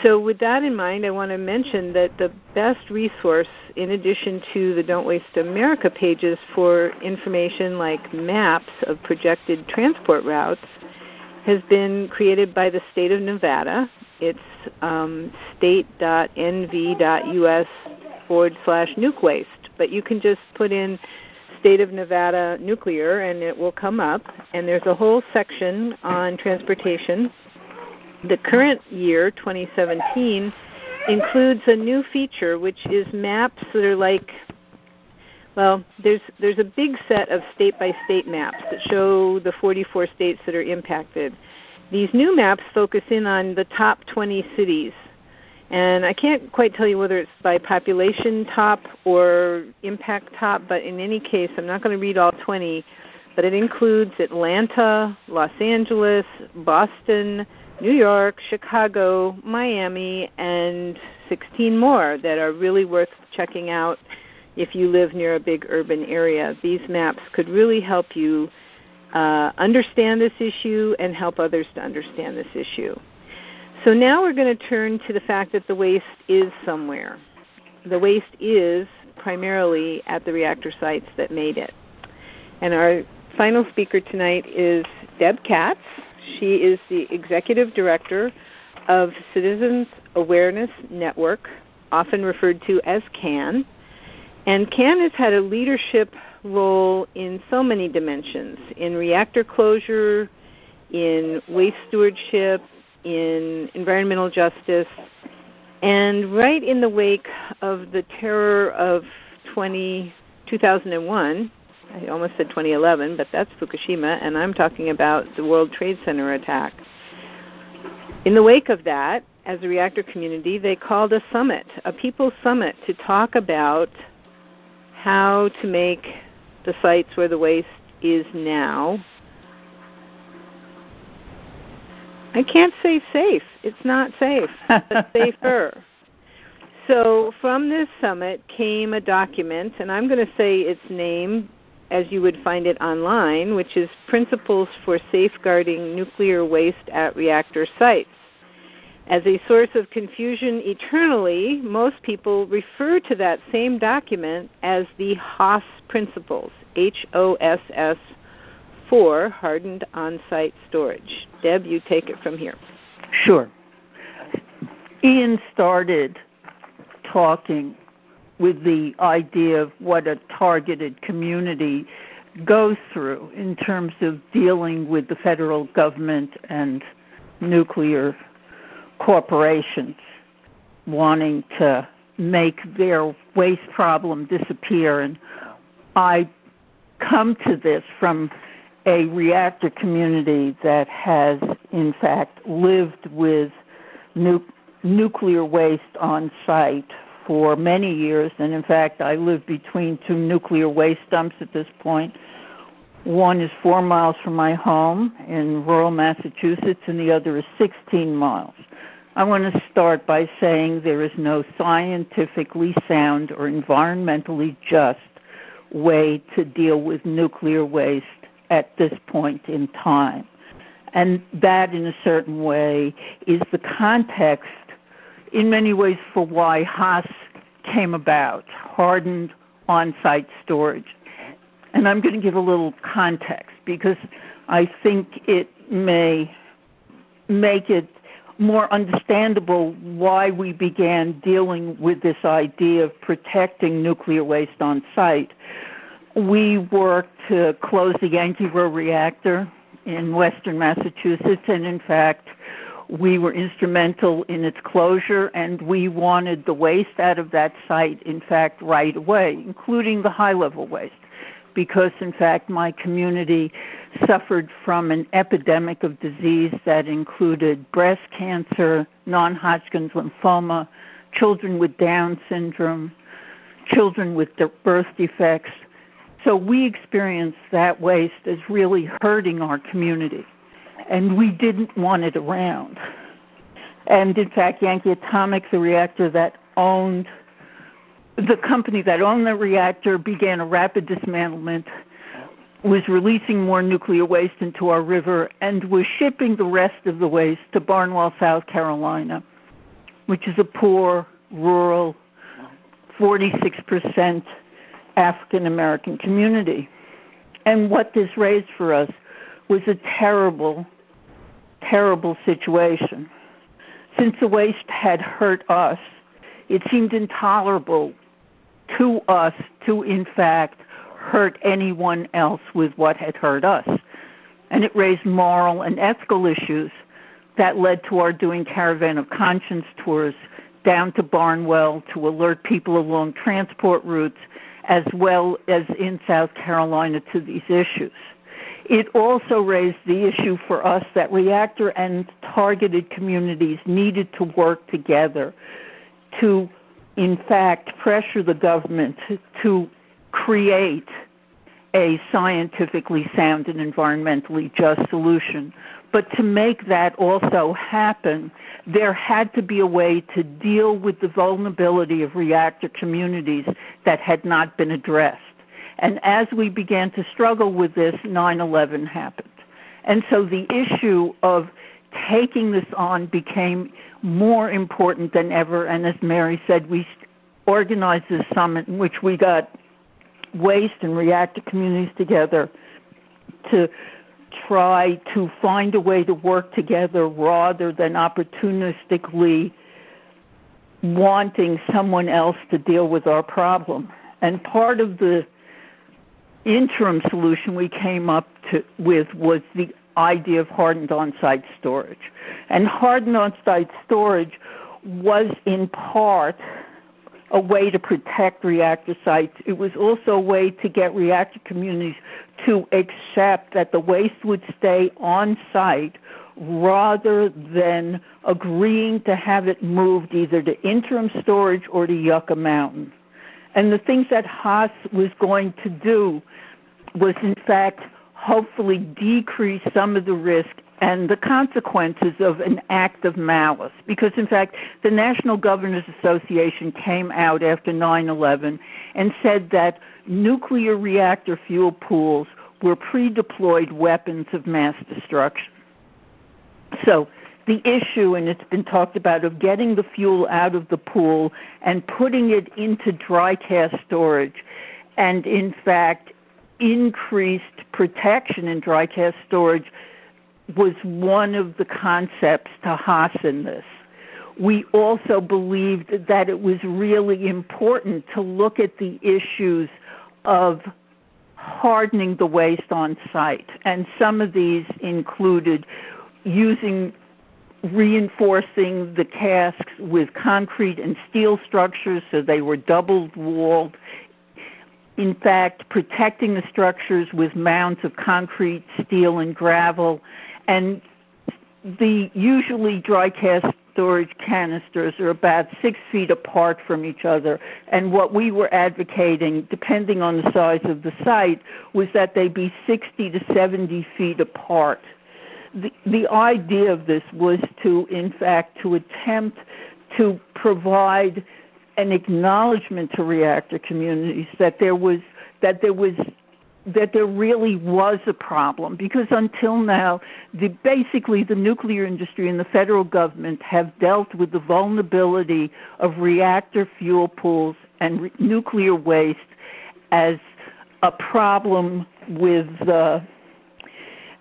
So, with that in mind, I want to mention that the best resource, in addition to the Don't Waste America pages for information like maps of projected transport routes, has been created by the state of Nevada. It's um, state.nv.us forward slash nuke waste. But you can just put in state of Nevada nuclear and it will come up. And there's a whole section on transportation the current year, 2017, includes a new feature which is maps that are like well, there's there's a big set of state by state maps that show the 44 states that are impacted. These new maps focus in on the top 20 cities. And I can't quite tell you whether it's by population top or impact top, but in any case, I'm not going to read all 20, but it includes Atlanta, Los Angeles, Boston, New York, Chicago, Miami, and 16 more that are really worth checking out if you live near a big urban area. These maps could really help you uh, understand this issue and help others to understand this issue. So now we're going to turn to the fact that the waste is somewhere. The waste is primarily at the reactor sites that made it. And our final speaker tonight is Deb Katz. She is the executive director of Citizens Awareness Network, often referred to as CAN. And CAN has had a leadership role in so many dimensions in reactor closure, in waste stewardship, in environmental justice, and right in the wake of the terror of 20, 2001, I almost said 2011, but that's Fukushima, and I'm talking about the World Trade Center attack. In the wake of that, as a reactor community, they called a summit, a people's summit, to talk about how to make the sites where the waste is now. I can't say safe. It's not safe, but safer. So from this summit came a document, and I'm going to say its name as you would find it online, which is Principles for Safeguarding Nuclear Waste at Reactor Sites. As a source of confusion eternally, most people refer to that same document as the HOSS Principles, H O S S, for hardened on site storage. Deb, you take it from here. Sure. Ian started talking with the idea of what a targeted community goes through in terms of dealing with the federal government and nuclear corporations wanting to make their waste problem disappear. And I come to this from a reactor community that has, in fact, lived with nu- nuclear waste on site for many years. And in fact, I live between two nuclear waste dumps at this point. One is four miles from my home in rural Massachusetts, and the other is 16 miles. I want to start by saying there is no scientifically sound or environmentally just way to deal with nuclear waste at this point in time. And that, in a certain way, is the context, in many ways, for why HOSS came about hardened on site storage. And I'm going to give a little context because I think it may make it more understandable why we began dealing with this idea of protecting nuclear waste on site. We worked to close the Yankee Rowe reactor in western Massachusetts, and in fact, we were instrumental in its closure, and we wanted the waste out of that site, in fact, right away, including the high level waste because, in fact, my community suffered from an epidemic of disease that included breast cancer, non Hodgkin's lymphoma, children with Down syndrome, children with birth defects. So we experienced that waste as really hurting our community, and we didn't want it around. And in fact, Yankee Atomic, the reactor that owned the company that owned the reactor began a rapid dismantlement, was releasing more nuclear waste into our river, and was shipping the rest of the waste to Barnwell, South Carolina, which is a poor, rural, 46% African American community. And what this raised for us was a terrible, terrible situation. Since the waste had hurt us, it seemed intolerable to us to, in fact, hurt anyone else with what had hurt us. And it raised moral and ethical issues that led to our doing Caravan of Conscience tours down to Barnwell to alert people along transport routes as well as in South Carolina to these issues. It also raised the issue for us that reactor and targeted communities needed to work together to in fact, pressure the government to create a scientifically sound and environmentally just solution. But to make that also happen, there had to be a way to deal with the vulnerability of reactor communities that had not been addressed. And as we began to struggle with this, 9 11 happened. And so the issue of taking this on became more important than ever. And as Mary said, we organized this summit in which we got waste and reactor communities together to try to find a way to work together rather than opportunistically wanting someone else to deal with our problem. And part of the interim solution we came up to, with was the idea of hardened on-site storage. And hardened on-site storage was in part a way to protect reactor sites. It was also a way to get reactor communities to accept that the waste would stay on site rather than agreeing to have it moved either to interim storage or to Yucca Mountain. And the things that HOSS was going to do was, in fact, hopefully decrease some of the risk and the consequences of an act of malice. Because, in fact, the National Governors Association came out after 9 11 and said that nuclear reactor fuel pools were pre deployed weapons of mass destruction. So, the issue, and it's been talked about, of getting the fuel out of the pool and putting it into dry cask storage, and in fact, increased protection in dry cask storage was one of the concepts to hasten this. We also believed that it was really important to look at the issues of hardening the waste on site, and some of these included using reinforcing the casks with concrete and steel structures so they were double walled. In fact, protecting the structures with mounds of concrete, steel, and gravel. And the usually dry cask storage canisters are about six feet apart from each other. And what we were advocating, depending on the size of the site, was that they be 60 to 70 feet apart the, idea of this was to, in fact, to attempt to provide an acknowledgement to reactor communities that there was that there was that there really was a problem. Because until now the basically the nuclear industry and the federal government have dealt with the vulnerability of reactor fuel pools and re- nuclear waste as a problem with uh,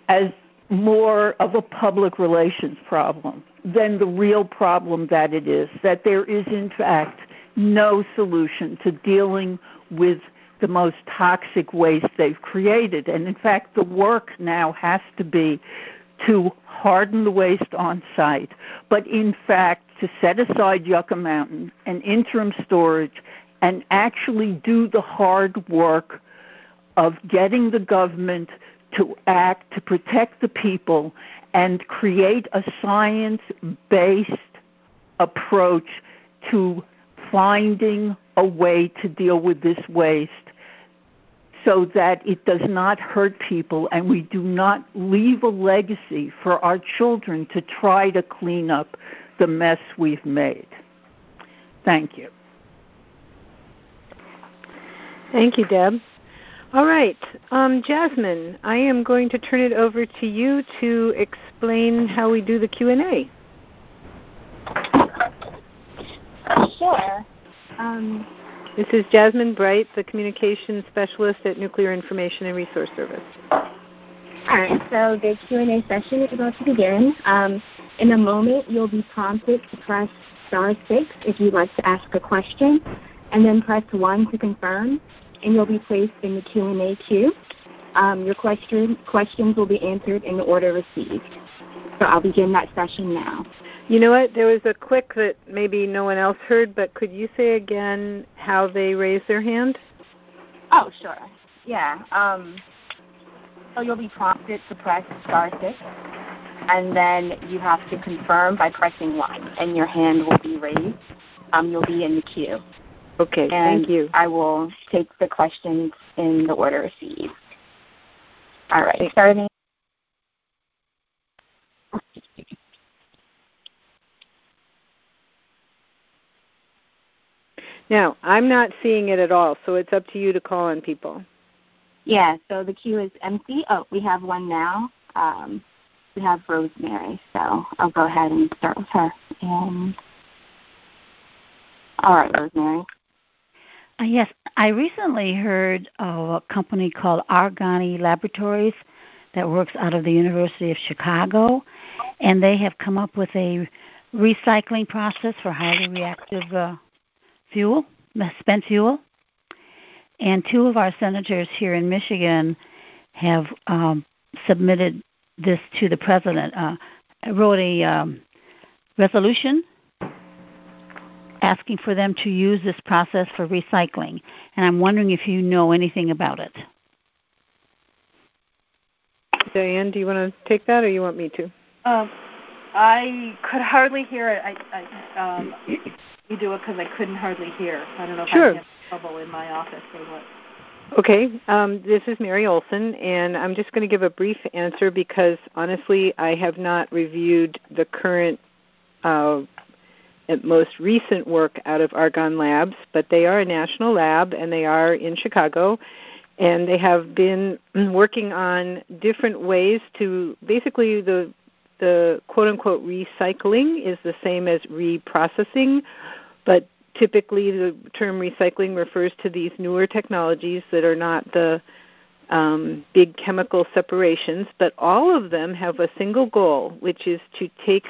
as more of a public relations problem than the real problem that it is, that there is, in fact, no solution to dealing with the most toxic waste they've created. And in fact, the work now has to be to harden the waste on site, but in fact, to set aside Yucca Mountain and interim storage and actually do the hard work of getting the government to act to protect the people and create a science based approach to finding a way to deal with this waste so that it does not hurt people and we do not leave a legacy for our children to try to clean up the mess we've made. Thank you. Thank you, Deb. All right, um, Jasmine, I am going to turn it over to you to explain how we do the Q and A. Sure. Um, this is Jasmine Bright, the communications specialist at Nuclear Information and Resource Service. All right, so the Q&A session is about to begin. Um, in a moment, you'll be prompted to press star six if you'd like to ask a question, and then press one to confirm and you'll be placed in the Q&A queue. Um, your question, questions will be answered in the order received. So I'll begin that session now. You know what? There was a click that maybe no one else heard, but could you say again how they raise their hand? Oh, sure. Yeah. Um, so you'll be prompted to press star six, and then you have to confirm by pressing one, and your hand will be raised. Um, you'll be in the queue. Okay, and thank you. I will take the questions in the order received. All right, starting. Now, I'm not seeing it at all, so it's up to you to call on people. Yeah, so the queue is empty. Oh, we have one now. Um, we have Rosemary, so I'll go ahead and start with her. And all right, Rosemary. Uh, yes, I recently heard of a company called Argonne Laboratories that works out of the University of Chicago, and they have come up with a recycling process for highly reactive uh, fuel, spent fuel. And two of our senators here in Michigan have um, submitted this to the president. Uh, wrote a um, resolution asking for them to use this process for recycling. And I'm wondering if you know anything about it. Diane, do you want to take that or you want me to? Um, I could hardly hear it. I, I, um, you do it because I couldn't hardly hear. I don't know if sure. I have trouble in my office or what. Okay, um, this is Mary Olson, and I'm just going to give a brief answer because honestly, I have not reviewed the current uh, most recent work out of Argonne Labs, but they are a national lab and they are in Chicago. And they have been working on different ways to basically the the quote unquote recycling is the same as reprocessing, but typically the term recycling refers to these newer technologies that are not the um, big chemical separations, but all of them have a single goal, which is to take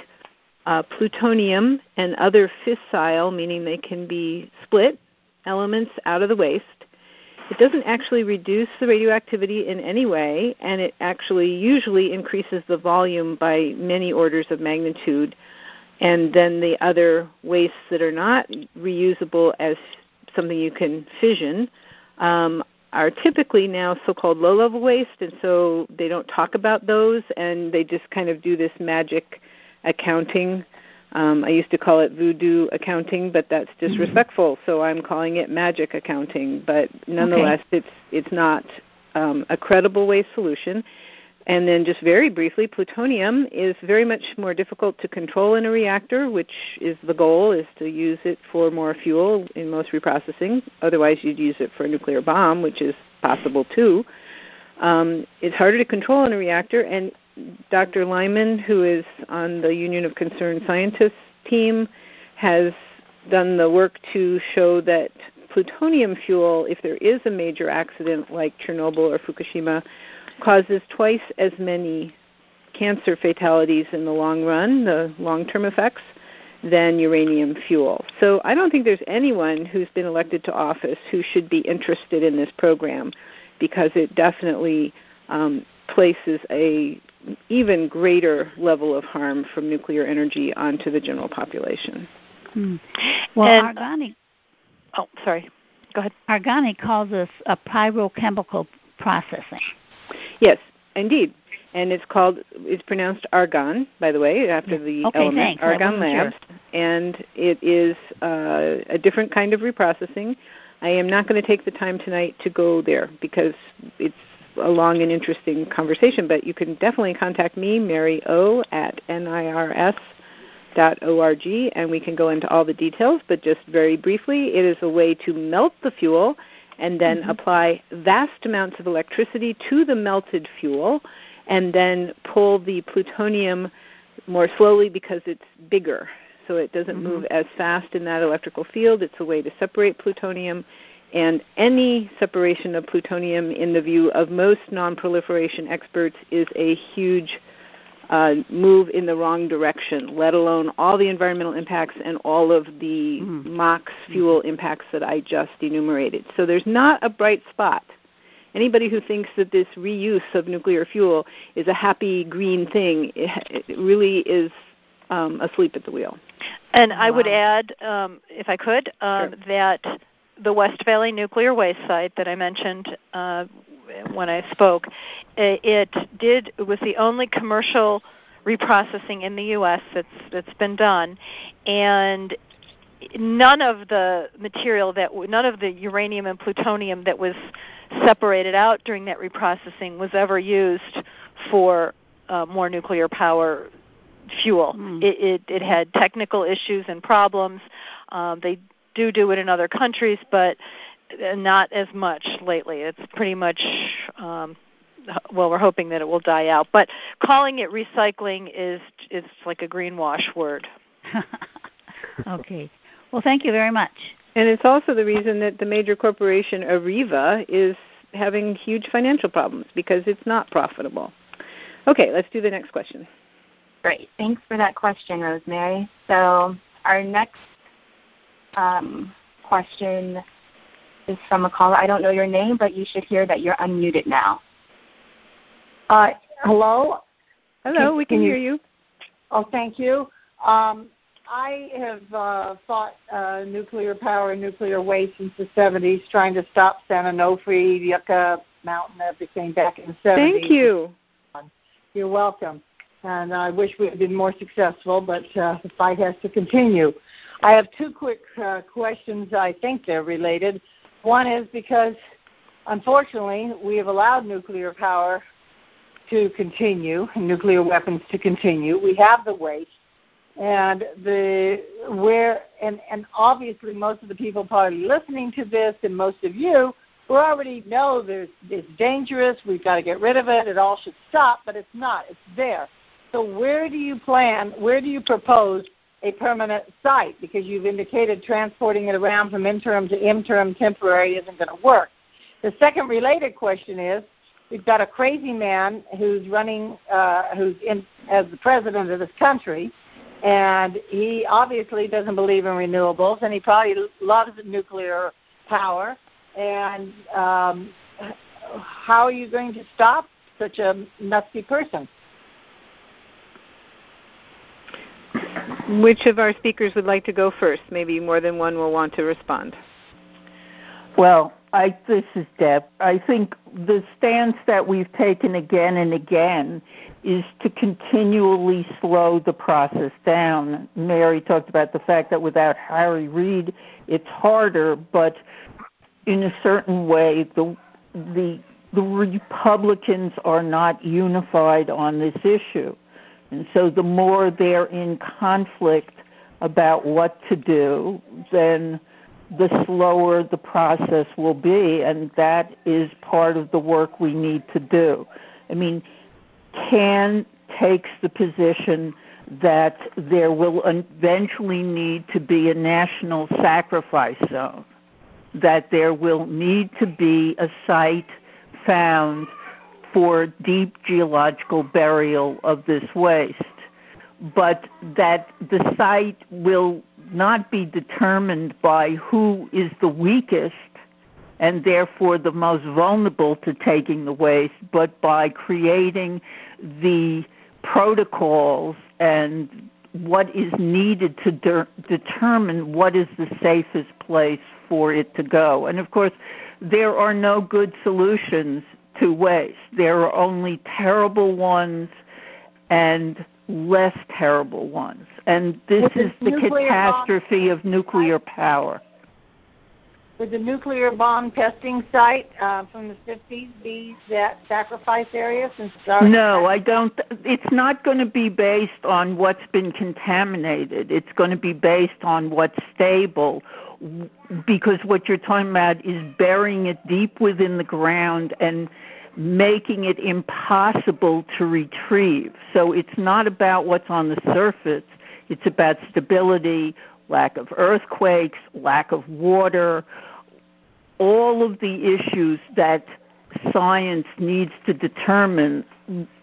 uh, plutonium and other fissile, meaning they can be split, elements out of the waste. It doesn't actually reduce the radioactivity in any way, and it actually usually increases the volume by many orders of magnitude. And then the other wastes that are not reusable as something you can fission um, are typically now so-called low-level waste, and so they don't talk about those, and they just kind of do this magic accounting. Um, I used to call it voodoo accounting, but that's mm-hmm. disrespectful, mm-hmm. so I'm calling it magic accounting. But nonetheless, okay. it's it's not um, a credible waste solution. And then, just very briefly, plutonium is very much more difficult to control in a reactor, which is the goal, is to use it for more fuel in most reprocessing. Otherwise, you'd use it for a nuclear bomb, which is possible too. Um, it's harder to control in a reactor, and Dr. Lyman, who is on the Union of Concerned Scientists team, has done the work to show that plutonium fuel, if there is a major accident like Chernobyl or Fukushima, causes twice as many cancer fatalities in the long run, the long term effects, than uranium fuel. So I don't think there's anyone who's been elected to office who should be interested in this program because it definitely um, places a even greater level of harm from nuclear energy onto the general population. Hmm. Well, and, Argani. Oh, sorry. Go ahead. Argani calls this a pyrochemical processing. Yes, indeed. And it's called it's pronounced argon, by the way, after the okay, element thanks. argon labs, sure. and it is uh, a different kind of reprocessing. I am not going to take the time tonight to go there because it's a long and interesting conversation. But you can definitely contact me, Mary O at nirs dot org, and we can go into all the details. But just very briefly, it is a way to melt the fuel and then mm-hmm. apply vast amounts of electricity to the melted fuel and then pull the plutonium more slowly because it's bigger. So it doesn't mm-hmm. move as fast in that electrical field. It's a way to separate plutonium. And any separation of plutonium, in the view of most non-proliferation experts, is a huge uh, move in the wrong direction, let alone all the environmental impacts and all of the mm. MOX fuel impacts that I just enumerated. So there's not a bright spot. Anybody who thinks that this reuse of nuclear fuel is a happy green thing, it, it really is um, asleep at the wheel. And I would add, um, if I could, um, sure. that the West Valley nuclear waste site that I mentioned uh, when I spoke, it did it was the only commercial reprocessing in the U.S. that's that's been done, and none of the material that none of the uranium and plutonium that was separated out during that reprocessing was ever used for uh, more nuclear power fuel. Mm. It, it, it had technical issues and problems. Um, they do do it in other countries, but not as much lately. It's pretty much um, well, we're hoping that it will die out. But calling it recycling is is like a greenwash word. okay. Well, thank you very much. And it's also the reason that the major corporation Areva is having huge financial problems because it's not profitable. Okay, let's do the next question. Great. Thanks for that question, Rosemary. So our next um, question is from a caller. I don't know your name, but you should hear that you're unmuted now. Uh, hello. Hello, can, we can, can hear you, you. Oh, thank you. Um, I have uh, fought uh, nuclear power and nuclear waste since the 70s, trying to stop San Onofre, Yucca Mountain, everything back in the 70s. Thank you. You're welcome. And I wish we had been more successful, but uh, the fight has to continue. I have two quick uh, questions. I think they're related. One is because, unfortunately, we have allowed nuclear power to continue, nuclear weapons to continue. We have the waste, and the where and and obviously most of the people probably listening to this, and most of you, who already know there's it's dangerous. We've got to get rid of it. It all should stop, but it's not. It's there. So where do you plan? Where do you propose a permanent site? Because you've indicated transporting it around from interim to interim temporary isn't going to work. The second related question is we've got a crazy man who's running, uh, who's in as the president of this country, and he obviously doesn't believe in renewables, and he probably loves nuclear power. And um, how are you going to stop such a nasty person? Which of our speakers would like to go first? Maybe more than one will want to respond. Well, I, this is Deb. I think the stance that we've taken again and again is to continually slow the process down. Mary talked about the fact that without Harry Reid, it's harder, but in a certain way, the the the Republicans are not unified on this issue, and so the more they're in conflict about what to do, then the slower the process will be, and that is part of the work we need to do. I mean, CAN takes the position that there will eventually need to be a national sacrifice zone, that there will need to be a site found for deep geological burial of this waste, but that the site will not be determined by who is the weakest and therefore the most vulnerable to taking the waste, but by creating the protocols and what is needed to de- determine what is the safest place for it to go. And of course, there are no good solutions to waste. There are only terrible ones and less terrible ones. And this With is the catastrophe bomb, of nuclear power. Would the nuclear bomb testing site uh, from the 50s be that sacrifice area? Since no, I don't. It's not going to be based on what's been contaminated. It's going to be based on what's stable because what you're talking about is burying it deep within the ground and making it impossible to retrieve. So it's not about what's on the surface, it's about stability, lack of earthquakes, lack of water, all of the issues that science needs to determine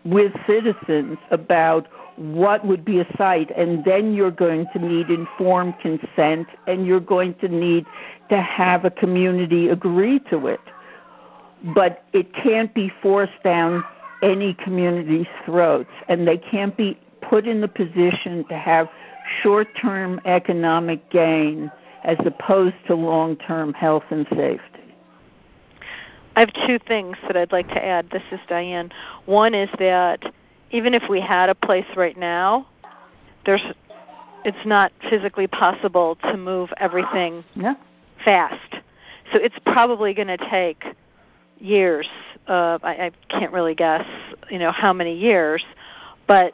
with citizens about what would be a site and then you're going to need informed consent and you're going to need to have a community agree to it. But it can't be forced down any community's throats, and they can't be put in the position to have short term economic gain as opposed to long term health and safety. I have two things that I'd like to add. This is Diane. One is that even if we had a place right now, there's it's not physically possible to move everything yeah. fast. So it's probably going to take years. Uh, I, I can't really guess, you know, how many years, but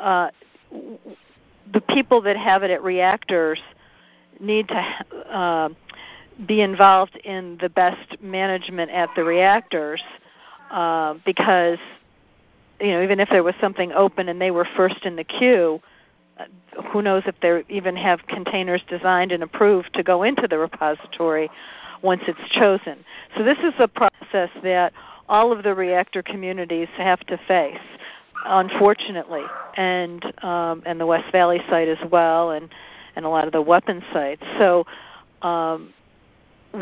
uh, the people that have it at reactors need to uh, be involved in the best management at the reactors uh, because you know even if there was something open and they were first in the queue uh, who knows if they even have containers designed and approved to go into the repository once it's chosen. So this is a process that all of the reactor communities have to face, unfortunately, and um, and the West Valley site as well, and and a lot of the weapon sites. So um,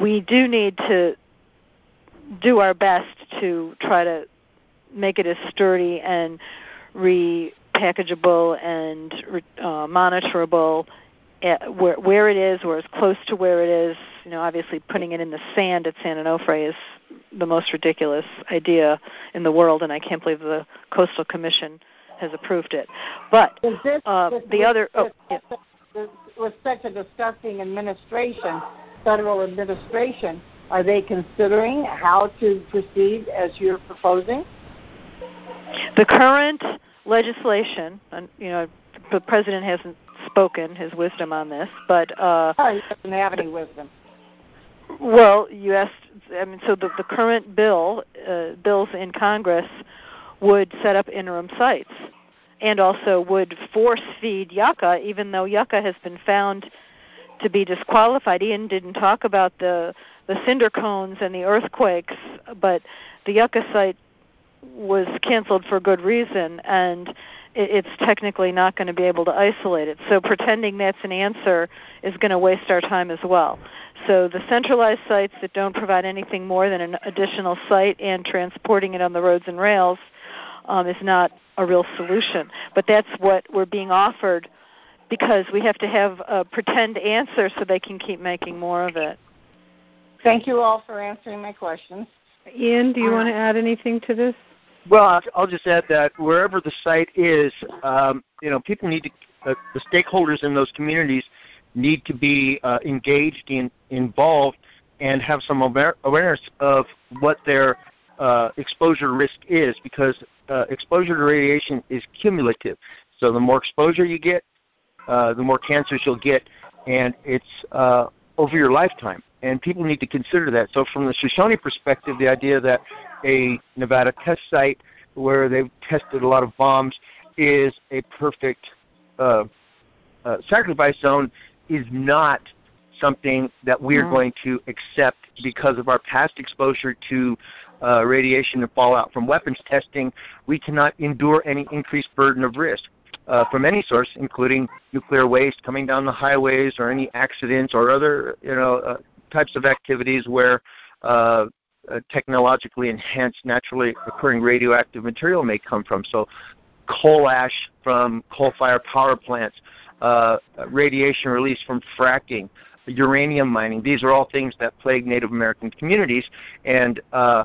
we do need to do our best to try to make it as sturdy and repackageable and uh, monitorable where, where it is or as close to where it is. You know, obviously putting it in the sand at San Onofre is the most ridiculous idea in the world, and I can't believe the Coastal Commission has approved it. But uh, the other, oh, yeah. With such a disgusting administration, federal administration, are they considering how to proceed as you're proposing? The current legislation, you know, the president hasn't spoken his wisdom on this, but uh, oh, he doesn't have any wisdom. Well, you asked. I mean, so the, the current bill, uh, bills in Congress, would set up interim sites, and also would force feed yucca, even though yucca has been found to be disqualified. Ian didn't talk about the the cinder cones and the earthquakes, but the yucca site was canceled for good reason, and it's technically not going to be able to isolate it. So pretending that's an answer is going to waste our time as well. So the centralized sites that don't provide anything more than an additional site and transporting it on the roads and rails um, is not a real solution. But that's what we're being offered because we have to have a pretend answer so they can keep making more of it. Thank you all for answering my questions. Ian, do you uh, want to add anything to this? Well, I'll just add that wherever the site is, um, you know, people need to, uh, the stakeholders in those communities need to be uh, engaged in involved and have some awareness of what their uh, exposure risk is because uh, exposure to radiation is cumulative. So the more exposure you get, uh, the more cancers you'll get, and it's uh, over your lifetime. And people need to consider that. So from the Shoshone perspective, the idea that a Nevada test site where they've tested a lot of bombs is a perfect uh, uh, sacrifice zone is not something that we're mm-hmm. going to accept because of our past exposure to uh, radiation and fallout from weapons testing. We cannot endure any increased burden of risk. Uh, from any source, including nuclear waste coming down the highways or any accidents or other you know uh, types of activities where uh, uh, technologically enhanced, naturally occurring radioactive material may come from. So, coal ash from coal-fired power plants, uh, radiation release from fracking, uranium mining. These are all things that plague Native American communities, and uh,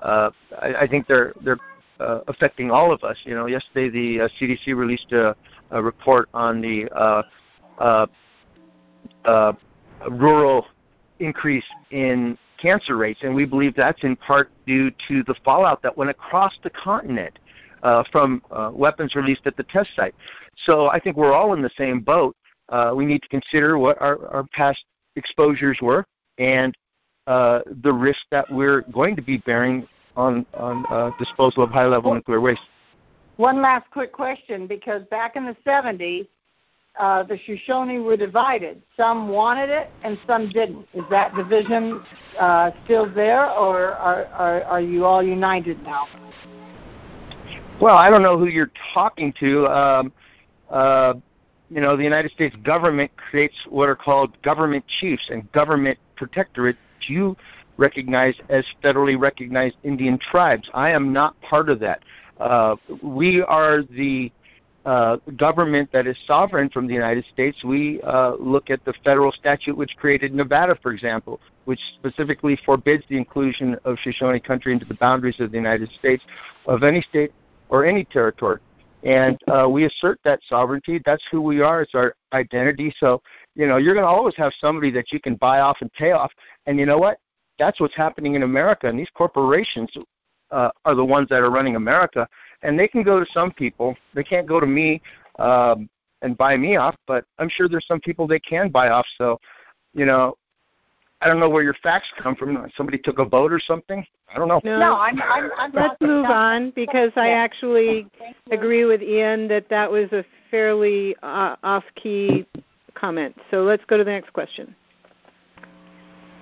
uh, I, I think they're they're uh, affecting all of us. You know, yesterday the uh, CDC released a, a report on the uh, uh, uh, rural increase in cancer rates, and we believe that's in part due to the fallout that went across the continent uh, from uh, weapons released at the test site. So I think we're all in the same boat. Uh, we need to consider what our, our past exposures were and uh, the risk that we're going to be bearing on, on uh, disposal of high level nuclear waste. One last quick question because back in the 70s, uh, the Shoshone were divided. Some wanted it and some didn't. Is that division uh, still there, or are, are, are you all united now? Well, I don't know who you're talking to. Um, uh, you know, the United States government creates what are called government chiefs and government protectorates. You recognize as federally recognized Indian tribes. I am not part of that. Uh, we are the uh, government that is sovereign from the United States, we uh, look at the federal statute which created Nevada, for example, which specifically forbids the inclusion of Shoshone country into the boundaries of the United States of any state or any territory. And uh, we assert that sovereignty. That's who we are. It's our identity. So, you know, you're going to always have somebody that you can buy off and pay off. And you know what? That's what's happening in America. And these corporations uh, are the ones that are running America and they can go to some people. They can't go to me um, and buy me off, but I'm sure there's some people they can buy off. So, you know, I don't know where your facts come from. Somebody took a vote or something. I don't know. No, no I'm, I'm, I'm let's move on because I actually agree with Ian that that was a fairly uh, off-key comment. So let's go to the next question.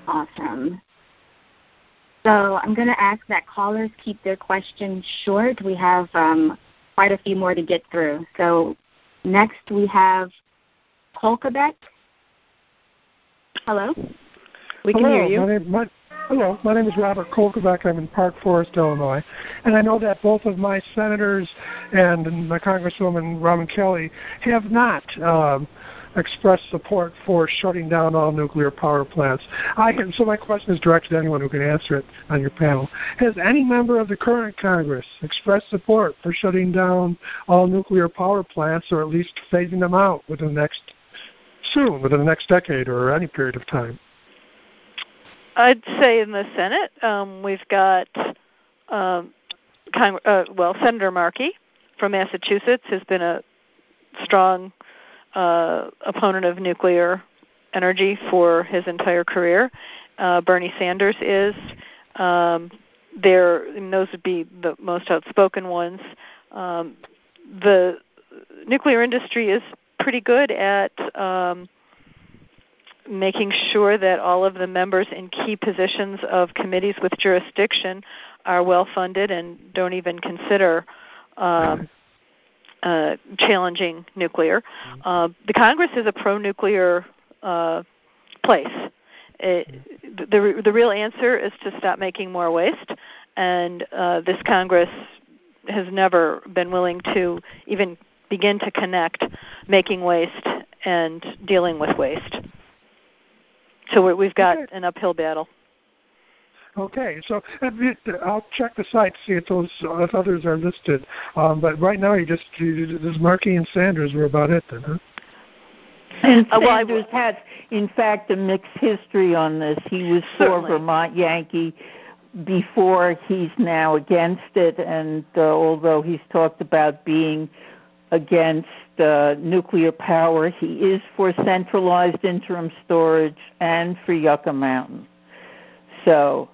Awesome. So I'm going to ask that callers keep their questions short. We have um, quite a few more to get through. So next we have Kolkabek. Hello? We can hello, hear you. My name, my, hello, my name is Robert Kolkabek. I'm in Park Forest, Illinois. And I know that both of my senators and my Congresswoman Robin Kelly have not um, – expressed support for shutting down all nuclear power plants. I can, so my question is directed to anyone who can answer it on your panel. Has any member of the current Congress expressed support for shutting down all nuclear power plants, or at least phasing them out within the next soon, within the next decade or any period of time? I'd say in the Senate, um, we've got um, Cong- uh, well, Senator Markey from Massachusetts has been a strong uh, opponent of nuclear energy for his entire career. Uh, Bernie Sanders is. Um, there, and those would be the most outspoken ones. Um, the nuclear industry is pretty good at um, making sure that all of the members in key positions of committees with jurisdiction are well funded and don't even consider um, uh, challenging nuclear. Mm-hmm. Uh, the Congress is a pro-nuclear uh, place. It, the the real answer is to stop making more waste, and uh, this Congress has never been willing to even begin to connect making waste and dealing with waste. So we've got okay. an uphill battle. Okay, so I'll check the site to see if those if others are listed. Um, but right now, you just you, there's Markey and Sanders were about it then, huh? And uh, Sanders has, in fact, a mixed history on this. He was for Vermont Yankee before he's now against it, and uh, although he's talked about being against uh, nuclear power, he is for centralized interim storage and for Yucca Mountain. So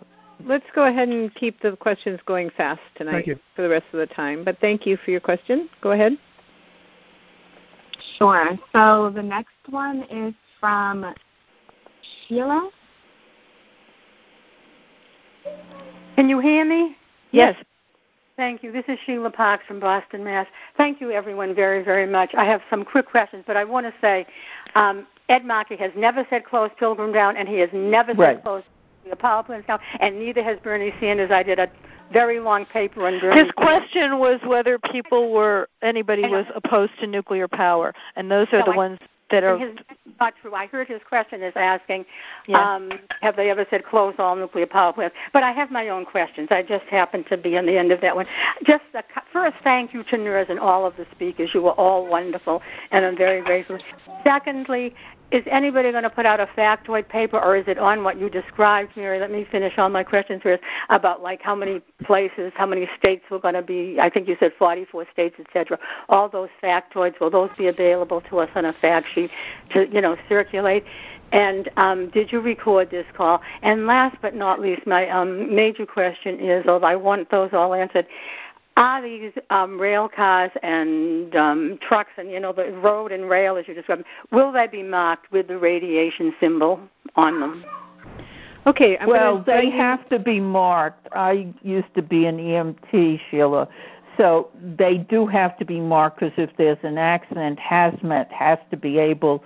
let's go ahead and keep the questions going fast tonight for the rest of the time. But thank you for your question. Go ahead. Sure. So the next one is from Sheila. Can you hear me? Yes. Thank you. This is Sheila Parks from Boston, Mass. Thank you, everyone, very, very much. I have some quick questions, but I want to say um, Ed Markey has never said close Pilgrim down, and he has never right. said close the power plants down, and neither has Bernie Sanders. I did a very long paper on Bernie. His question was whether people were anybody was opposed to nuclear power, and those are no, the I, ones that are his, not true. I heard his question is asking, yeah. um, have they ever said close all nuclear power plants? But I have my own questions. I just happened to be on the end of that one. Just a, first, thank you to NIRS and all of the speakers. You were all wonderful, and I'm very grateful. Secondly, is anybody going to put out a factoid paper or is it on what you described, Mary? Let me finish all my questions first about like how many places, how many states we're going to be. I think you said 44 states, etc. All those factoids, will those be available to us on a fact sheet to, you know, circulate? And um, did you record this call? And last but not least, my um, major question is, although I want those all answered, are these um, rail cars and um, trucks and you know the road and rail as you described will they be marked with the radiation symbol on them? Okay I'm well they have to be marked. I used to be an emt sheila. So they do have to be marked because if there's an accident hazmat has to be able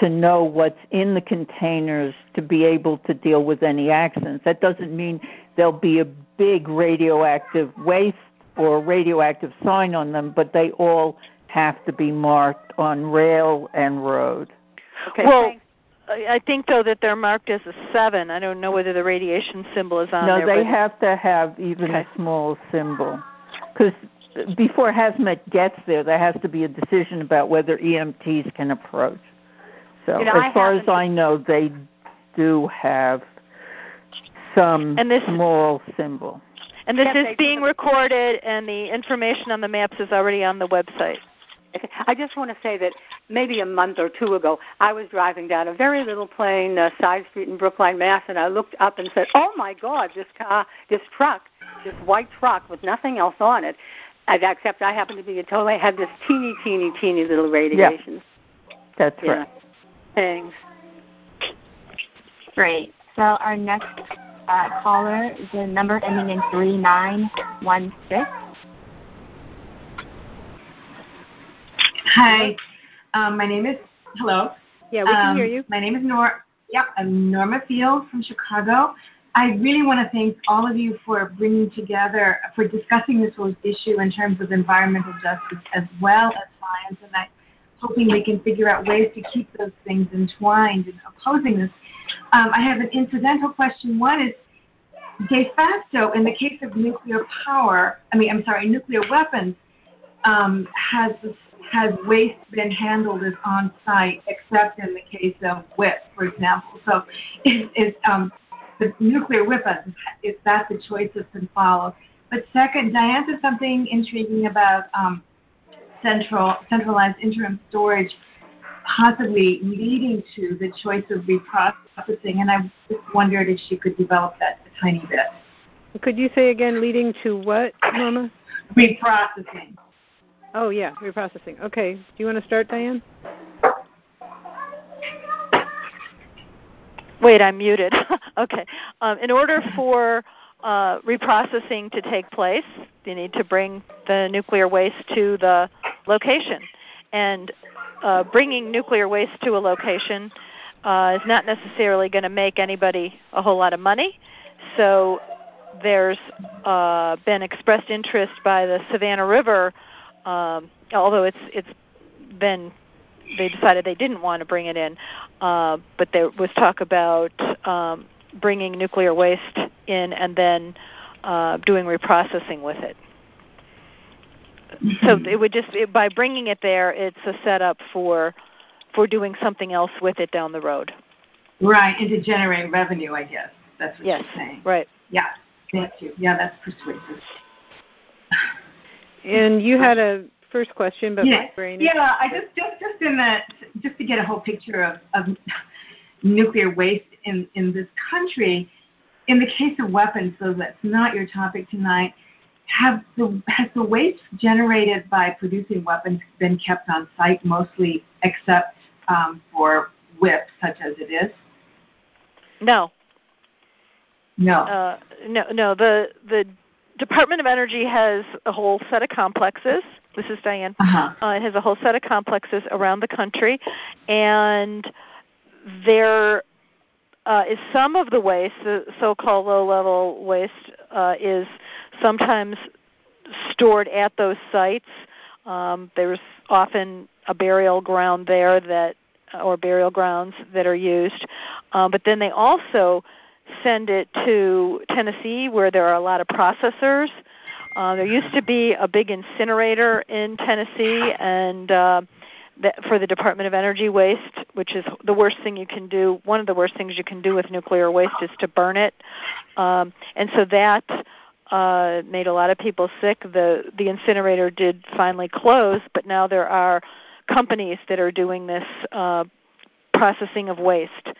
to know what's in the containers to be able to deal with any accidents. That doesn't mean there'll be a big radioactive waste or radioactive sign on them, but they all have to be marked on rail and road. Okay, well, thanks. I think though that they're marked as a seven. I don't know whether the radiation symbol is on no, there. No, they have to have even okay. a small symbol because before hazmat gets there, there has to be a decision about whether EMTs can approach. So, you know, as far as I know, they do have some and this, small symbol. And this is being recorded, and the information on the maps is already on the website. I just want to say that maybe a month or two ago, I was driving down a very little plain uh, side street in Brookline, Mass, and I looked up and said, "Oh my God, this car, this truck, this white truck with nothing else on it." Except I happened to be a total. I had this teeny, teeny, teeny little radiations. Yeah. That's yeah. right. Thanks. Great. So our next uh, caller, the number ending in 3916. Hi, um, my name is, hello. Yeah, we can um, hear you. My name is Nor. Yeah, I'm Norma Field from Chicago. I really want to thank all of you for bringing together, for discussing this whole issue in terms of environmental justice as well as science, and I'm hoping we can figure out ways to keep those things entwined and opposing this um, I have an incidental question. One is de facto, in the case of nuclear power, I mean, I'm sorry, nuclear weapons, um, has has waste been handled as on site, except in the case of WIPP, for example. So, is, is um, the nuclear weapons, if that the choice that's been followed. But second, Diane said something intriguing about um, central centralized interim storage possibly leading to the choice of reprocessing. And I just wondered if she could develop that a tiny bit. Could you say again, leading to what, Norma? Reprocessing. Oh yeah, reprocessing. Okay. Do you want to start, Diane? Wait, I'm muted. okay. Um, in order for uh, reprocessing to take place, you need to bring the nuclear waste to the location. And uh, bringing nuclear waste to a location uh, is not necessarily going to make anybody a whole lot of money. So there's uh, been expressed interest by the Savannah River, um, although it's it's been they decided they didn't want to bring it in, uh, but there was talk about um, bringing nuclear waste in and then uh, doing reprocessing with it. So it would just it, by bringing it there, it's a setup for for doing something else with it down the road. Right, and to generate revenue, I guess. That's what yes, you're saying. Right. Yeah. Thank you. Yeah, that's persuasive. And you had a first question, but yeah, my brain. Yeah, I just just just in that just to get a whole picture of, of nuclear waste in in this country. In the case of weapons, though that's not your topic tonight, have the has the waste generated by producing weapons been kept on site mostly, except um, for WIPP, such as it is? No. No. Uh, no, no. The the Department of Energy has a whole set of complexes. This is Diane. Uh-huh. Uh, it has a whole set of complexes around the country, and there uh, is some of the waste, the so-called low-level waste, uh, is sometimes stored at those sites. Um, there's often a burial ground there that, or burial grounds that are used, uh, but then they also send it to Tennessee where there are a lot of processors. Uh, there used to be a big incinerator in Tennessee, and uh, for the Department of Energy waste, which is the worst thing you can do. One of the worst things you can do with nuclear waste is to burn it, um, and so that uh, made a lot of people sick. The the incinerator did finally close, but now there are companies that are doing this uh, processing of waste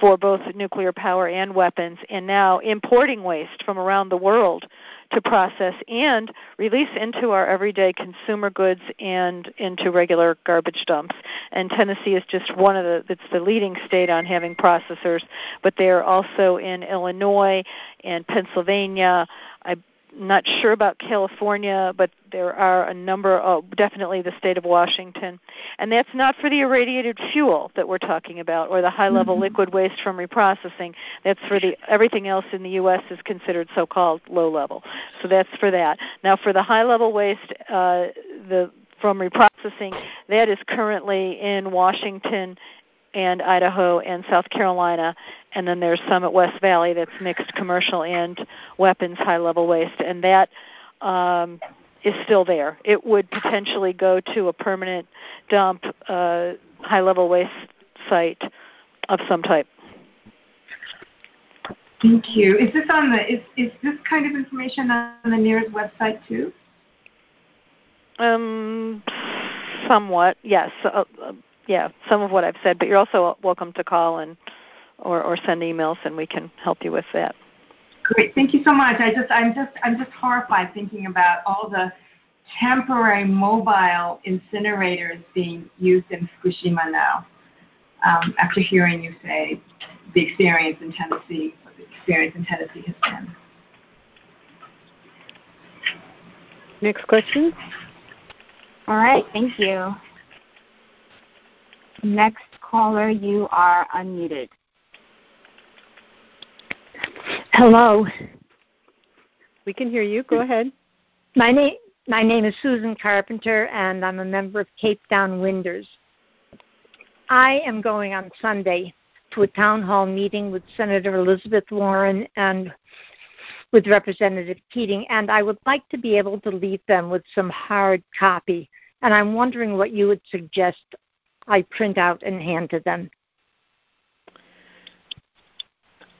for both nuclear power and weapons, and now importing waste from around the world to process and release into our everyday consumer goods and into regular garbage dumps. And Tennessee is just one of the it's the leading state on having processors, but they're also in Illinois and Pennsylvania. I not sure about California, but there are a number of definitely the state of Washington. And that's not for the irradiated fuel that we're talking about or the high level mm-hmm. liquid waste from reprocessing. That's for the everything else in the US is considered so-called low level. So that's for that. Now for the high level waste uh, the from reprocessing that is currently in Washington and Idaho and South Carolina, and then there's some at West Valley that's mixed commercial and weapons high level waste, and that um, is still there. It would potentially go to a permanent dump uh, high level waste site of some type. Thank you. Is this on the is is this kind of information on the NIRS website too? Um, somewhat, yes. Uh, uh yeah, some of what I've said, but you're also welcome to call and or, or send emails, and we can help you with that. Great, thank you so much. I just I'm just I'm just horrified thinking about all the temporary mobile incinerators being used in Fukushima now. Um, after hearing you say the experience in Tennessee, what the experience in Tennessee has been. Next question. All right, thank you. Next caller, you are unmuted. Hello. We can hear you. Go ahead. My name my name is Susan Carpenter and I'm a member of Cape Downwinders. I am going on Sunday to a town hall meeting with Senator Elizabeth Warren and with Representative Keating, and I would like to be able to leave them with some hard copy. And I'm wondering what you would suggest I print out and hand to them.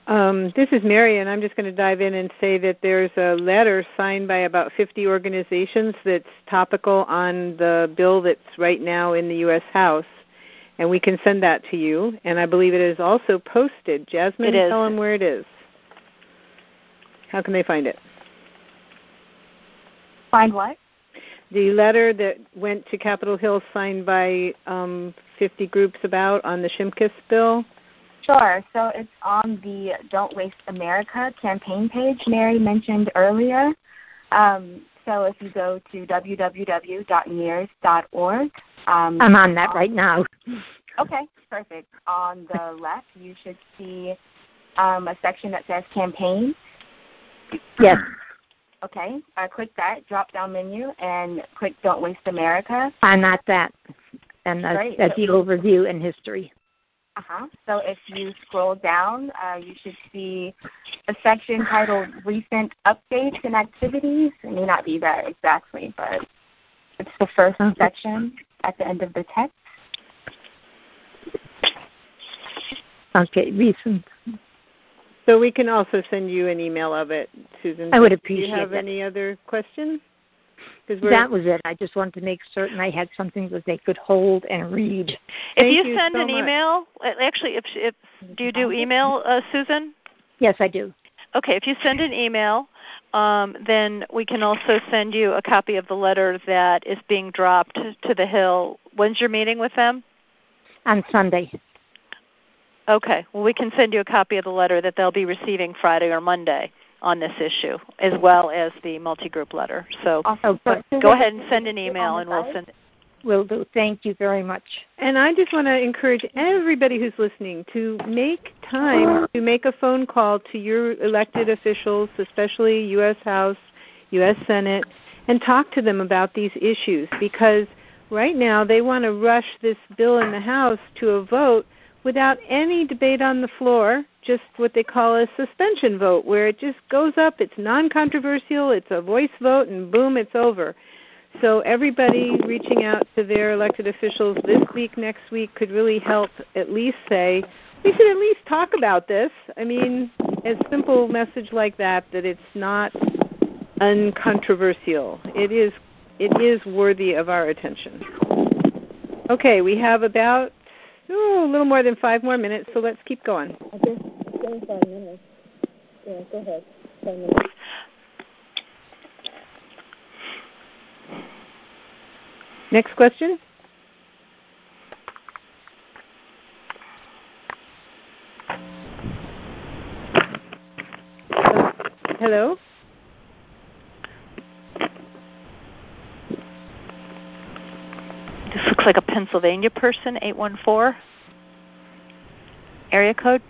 Um, this is Mary, and I'm just going to dive in and say that there's a letter signed by about 50 organizations that's topical on the bill that's right now in the U.S. House, and we can send that to you. And I believe it is also posted. Jasmine, tell them where it is. How can they find it? Find what? The letter that went to Capitol Hill signed by um, 50 groups about on the Shimkus bill? Sure. So it's on the Don't Waste America campaign page Mary mentioned earlier. Um, so if you go to www.nirs.org. Um, I'm on that right now. Okay, perfect. On the left, you should see um, a section that says campaign. Yes. Okay, uh, click that drop down menu and click Don't Waste America. I'm at that. And that's, the overview and history. Uh huh. So if you scroll down, uh, you should see a section titled Recent Updates and Activities. It may not be that exactly, but it's the first section at the end of the text. Okay, recent. So we can also send you an email of it, Susan. I would appreciate. Do appreciate you have it. any other questions? we're- That was it. I just wanted to make certain I had something that they could hold and read. If Thank you you send so an much. email, uh, actually, if, if do you do email, uh, Susan? Yes, I do. Okay, if you send an email, um, then we can also send you a copy of the letter that is being dropped to the Hill. When's your meeting with them? On Sunday. Okay, well, we can send you a copy of the letter that they'll be receiving Friday or Monday on this issue, as well as the multi-group letter. So Also, but go ahead and send an email, and we'll send. Will do. Thank you very much. And I just want to encourage everybody who's listening to make time to make a phone call to your elected officials, especially U.S. House, U.S. Senate, and talk to them about these issues because right now they want to rush this bill in the House to a vote without any debate on the floor, just what they call a suspension vote, where it just goes up, it's non controversial, it's a voice vote, and boom, it's over. So everybody reaching out to their elected officials this week, next week could really help at least say, we should at least talk about this. I mean, a simple message like that that it's not uncontroversial. It is it is worthy of our attention. Okay, we have about oh, a little more than five more minutes, so let's keep going. Okay, five minutes. Yeah, go ahead. Five minutes. Next question. Hello? This looks like a Pennsylvania person, 814. Area code?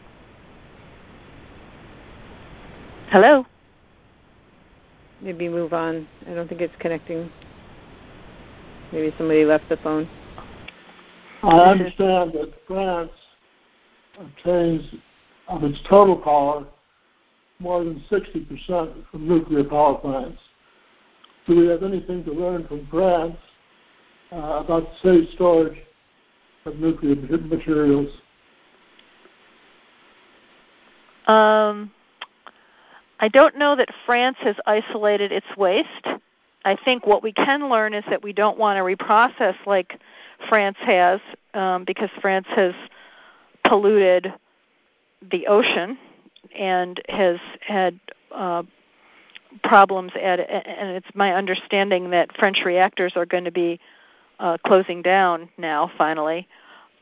Hello? Maybe move on. I don't think it's connecting. Maybe somebody left the phone. I understand that France obtains of its total power more than 60% from nuclear power plants. Do we have anything to learn from France uh, about safe storage of nuclear materials? Um, I don't know that France has isolated its waste. I think what we can learn is that we don't want to reprocess like France has, um, because France has polluted the ocean and has had uh, problems at and it's my understanding that French reactors are going to be uh, closing down now finally.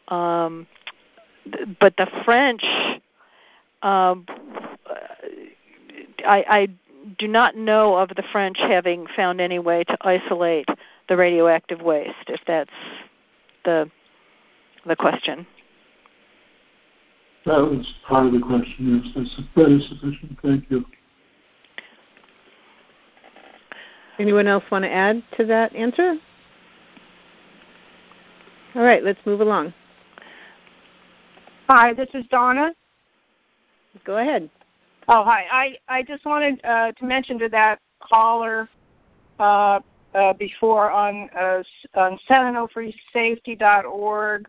Um, th- but the French, um, I, I do not know of the French having found any way to isolate the radioactive waste. If that's the the question. That was part of the question. Yes, that's very sufficient. Thank you. Anyone else want to add to that answer? All right, let's move along. Hi, this is Donna. Go ahead. Oh, hi. I, I just wanted uh, to mention to that caller uh, uh, before on, uh, on SanOnofreSafety.org,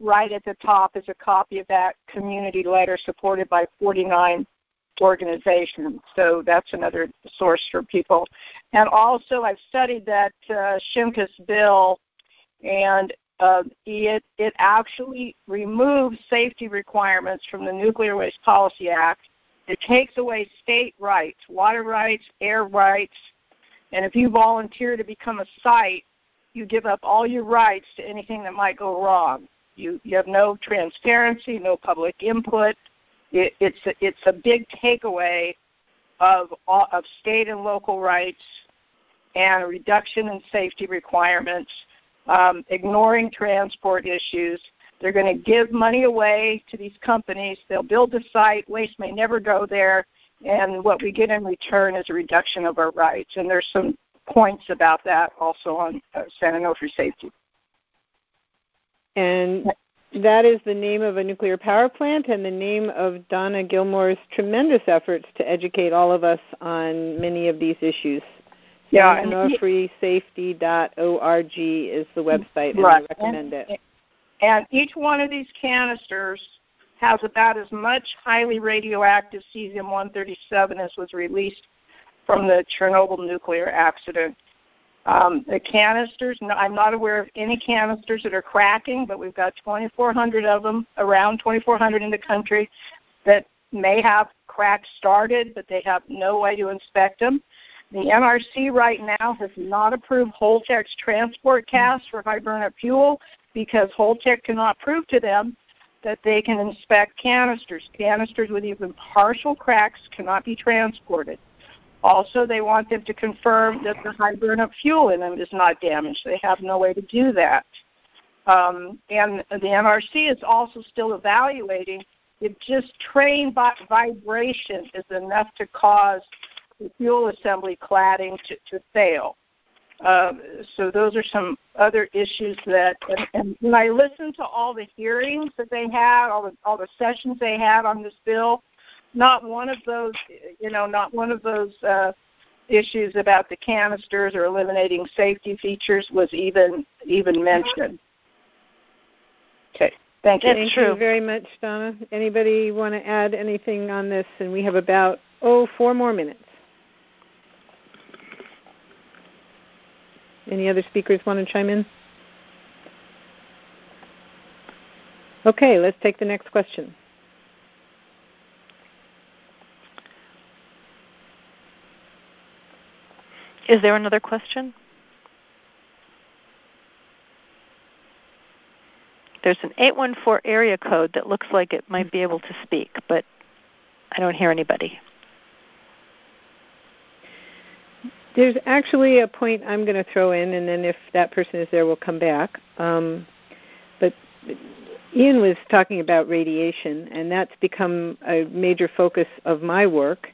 right at the top is a copy of that community letter supported by 49 organizations. So that's another source for people. And also, I've studied that uh, Shimkus bill, and uh, it it actually removes safety requirements from the Nuclear Waste Policy Act. It takes away state rights, water rights, air rights, And if you volunteer to become a site, you give up all your rights to anything that might go wrong. You you have no transparency, no public input. It, it's a, it's a big takeaway of of state and local rights and a reduction in safety requirements, um, ignoring transport issues. They're going to give money away to these companies. They'll build the site. Waste may never go there. And what we get in return is a reduction of our rights. And there's some points about that also on uh, San Onofre Safety. And that is the name of a nuclear power plant and the name of Donna Gilmore's tremendous efforts to educate all of us on many of these issues. Yeah, SanOnofreSafety.org is the website, and right. I recommend and, it. And each one of these canisters has about as much highly radioactive cesium-137 as was released from the Chernobyl nuclear accident. Um, the canisters, I'm not aware of any canisters that are cracking, but we've got 2,400 of them, around 2,400 in the country, that may have cracks started, but they have no way to inspect them. The NRC right now has not approved Holtec's transport cask for high burnup fuel because Holtec cannot prove to them that they can inspect canisters. Canisters with even partial cracks cannot be transported. Also, they want them to confirm that the high burnup fuel in them is not damaged. They have no way to do that. Um, and the NRC is also still evaluating if just train vibration is enough to cause fuel assembly cladding to, to fail. Um, so those are some other issues that, and, and when I listened to all the hearings that they had, all the all the sessions they had on this bill, not one of those, you know, not one of those uh, issues about the canisters or eliminating safety features was even even mentioned. Okay, thank you. Thank you very much, Donna. Anybody want to add anything on this? And we have about oh four more minutes. Any other speakers want to chime in? Okay, let's take the next question. Is there another question? There's an 814 area code that looks like it might be able to speak, but I don't hear anybody. There's actually a point I'm going to throw in, and then if that person is there, we'll come back. Um, but Ian was talking about radiation, and that's become a major focus of my work.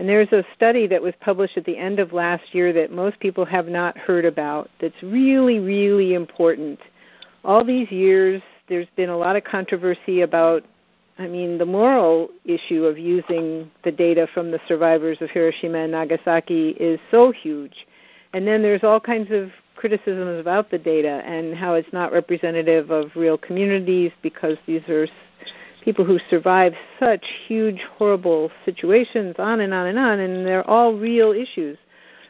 And there's a study that was published at the end of last year that most people have not heard about that's really, really important. All these years, there's been a lot of controversy about I mean, the moral issue of using the data from the survivors of Hiroshima and Nagasaki is so huge. And then there's all kinds of criticisms about the data and how it's not representative of real communities because these are people who survived such huge, horrible situations, on and on and on, and they're all real issues.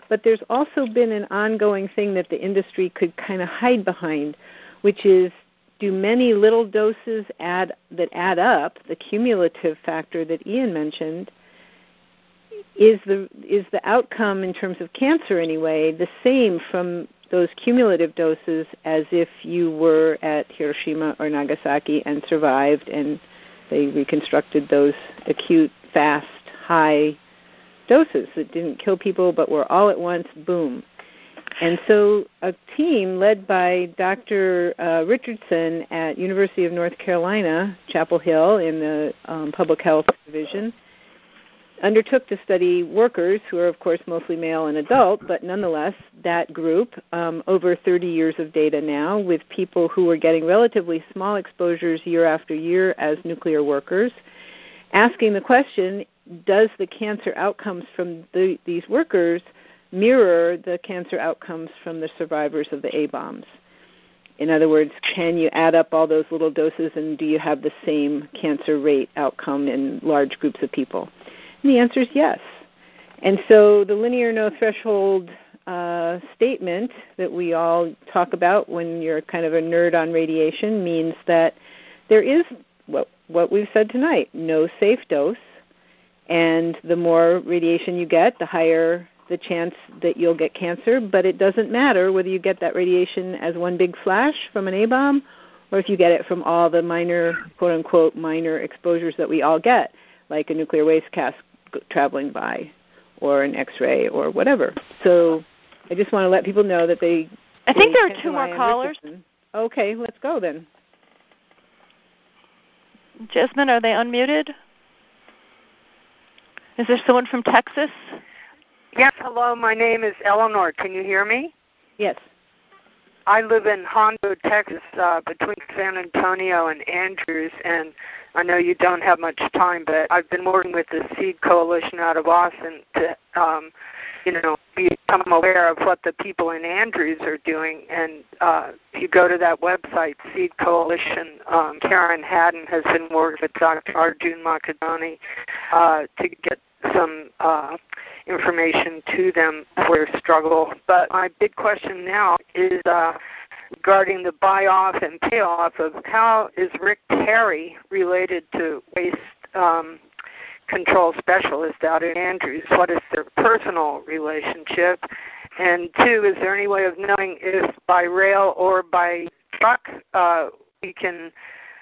But there's also been an ongoing thing that the industry could kind of hide behind, which is do many little doses add that add up the cumulative factor that Ian mentioned is the is the outcome in terms of cancer anyway the same from those cumulative doses as if you were at Hiroshima or Nagasaki and survived and they reconstructed those acute fast high doses that didn't kill people but were all at once boom and so a team led by Dr. Uh, Richardson at University of North Carolina, Chapel Hill in the um, Public Health Division, undertook to study workers who are of course mostly male and adult, but nonetheless that group um, over 30 years of data now with people who were getting relatively small exposures year after year as nuclear workers, asking the question, does the cancer outcomes from the, these workers – mirror the cancer outcomes from the survivors of the A bombs. In other words, can you add up all those little doses and do you have the same cancer rate outcome in large groups of people? And the answer is yes. And so the linear no threshold uh, statement that we all talk about when you're kind of a nerd on radiation means that there is what, what we've said tonight no safe dose. And the more radiation you get, the higher the chance that you'll get cancer, but it doesn't matter whether you get that radiation as one big flash from an A bomb or if you get it from all the minor, quote unquote, minor exposures that we all get, like a nuclear waste cask traveling by or an x ray or whatever. So I just want to let people know that they. I think there are two more callers. Okay, let's go then. Jasmine, are they unmuted? Is there someone from Texas? Yes, hello. My name is Eleanor. Can you hear me? Yes. I live in Hondo, Texas, uh, between San Antonio and Andrews, and I know you don't have much time, but I've been working with the Seed Coalition out of Austin to, um, you know, become aware of what the people in Andrews are doing. And uh, if you go to that website, Seed Coalition, um, Karen Hadden has been working with Dr. Arjun Makhijani uh, to get some uh, information to them for their struggle. But my big question now is uh, regarding the buy off and payoff of how is Rick Perry related to waste um, control specialist out in Andrews? What is their personal relationship? And two, is there any way of knowing if by rail or by truck uh, we can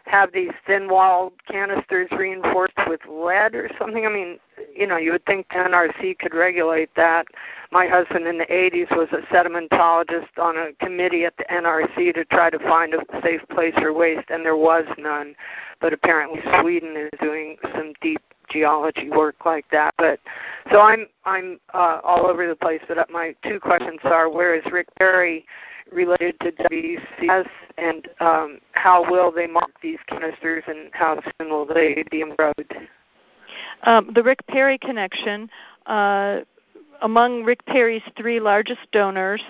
have these thin walled canisters reinforced with lead or something? I mean, you know, you would think the NRC could regulate that. My husband in the 80s was a sedimentologist on a committee at the NRC to try to find a safe place for waste, and there was none. But apparently, Sweden is doing some deep geology work like that. But so I'm I'm uh, all over the place. But my two questions are: Where is Rick Perry? related to WCS, and um, how will they mark these canisters, and how soon will they be enrolled? Um, the Rick Perry connection. Uh, among Rick Perry's three largest donors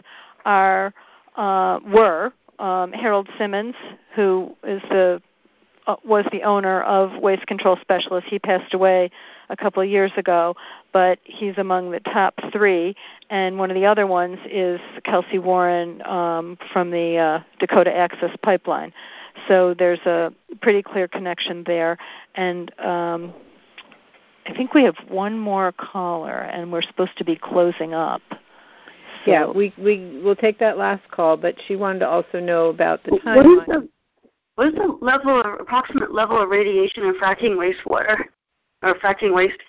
are uh, were um, Harold Simmons, who is the uh, was the owner of Waste Control Specialist. He passed away a couple of years ago, but he's among the top three. And one of the other ones is Kelcy Warren um, from the uh, Dakota Access Pipeline. So there's a pretty clear connection there. And um, I think we have one more caller, and we're supposed to be closing up. So. Yeah, we we will take that last call, but she wanted to also know about the timeline what is the level of approximate level of radiation in fracking wastewater or fracking waste?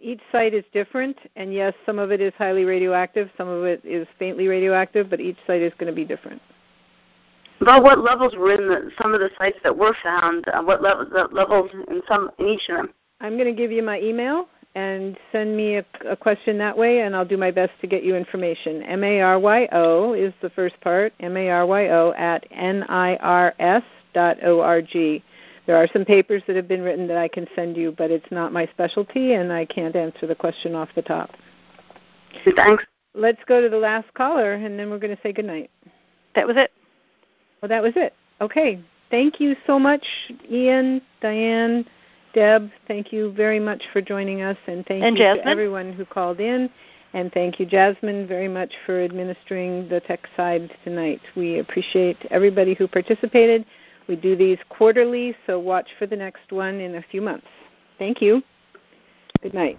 Each site is different, and yes, some of it is highly radioactive, some of it is faintly radioactive, but each site is going to be different. About what levels were in the, some of the sites that were found? Uh, what levels, levels in some in each of them? I'm going to give you my email and send me a, a, question that way, and I'll do my best to get you information. M A R Y O is the first part. M A R Y O at N I R S org. There are some papers that have been written that I can send you, but it's not my specialty, and I can't answer the question off the top. Thanks. Let's go to the last caller, and then we're going to say goodnight. That was it. Well, that was it. Okay. Thank you so much, Ian, Diane, Deb. Thank you very much for joining us, and thank and you Jasmine. to everyone who called in. And thank you, Jasmine, very much for administering the tech side tonight. We appreciate everybody who participated. We do these quarterly, so watch for the next one in a few months. Thank you. Good night.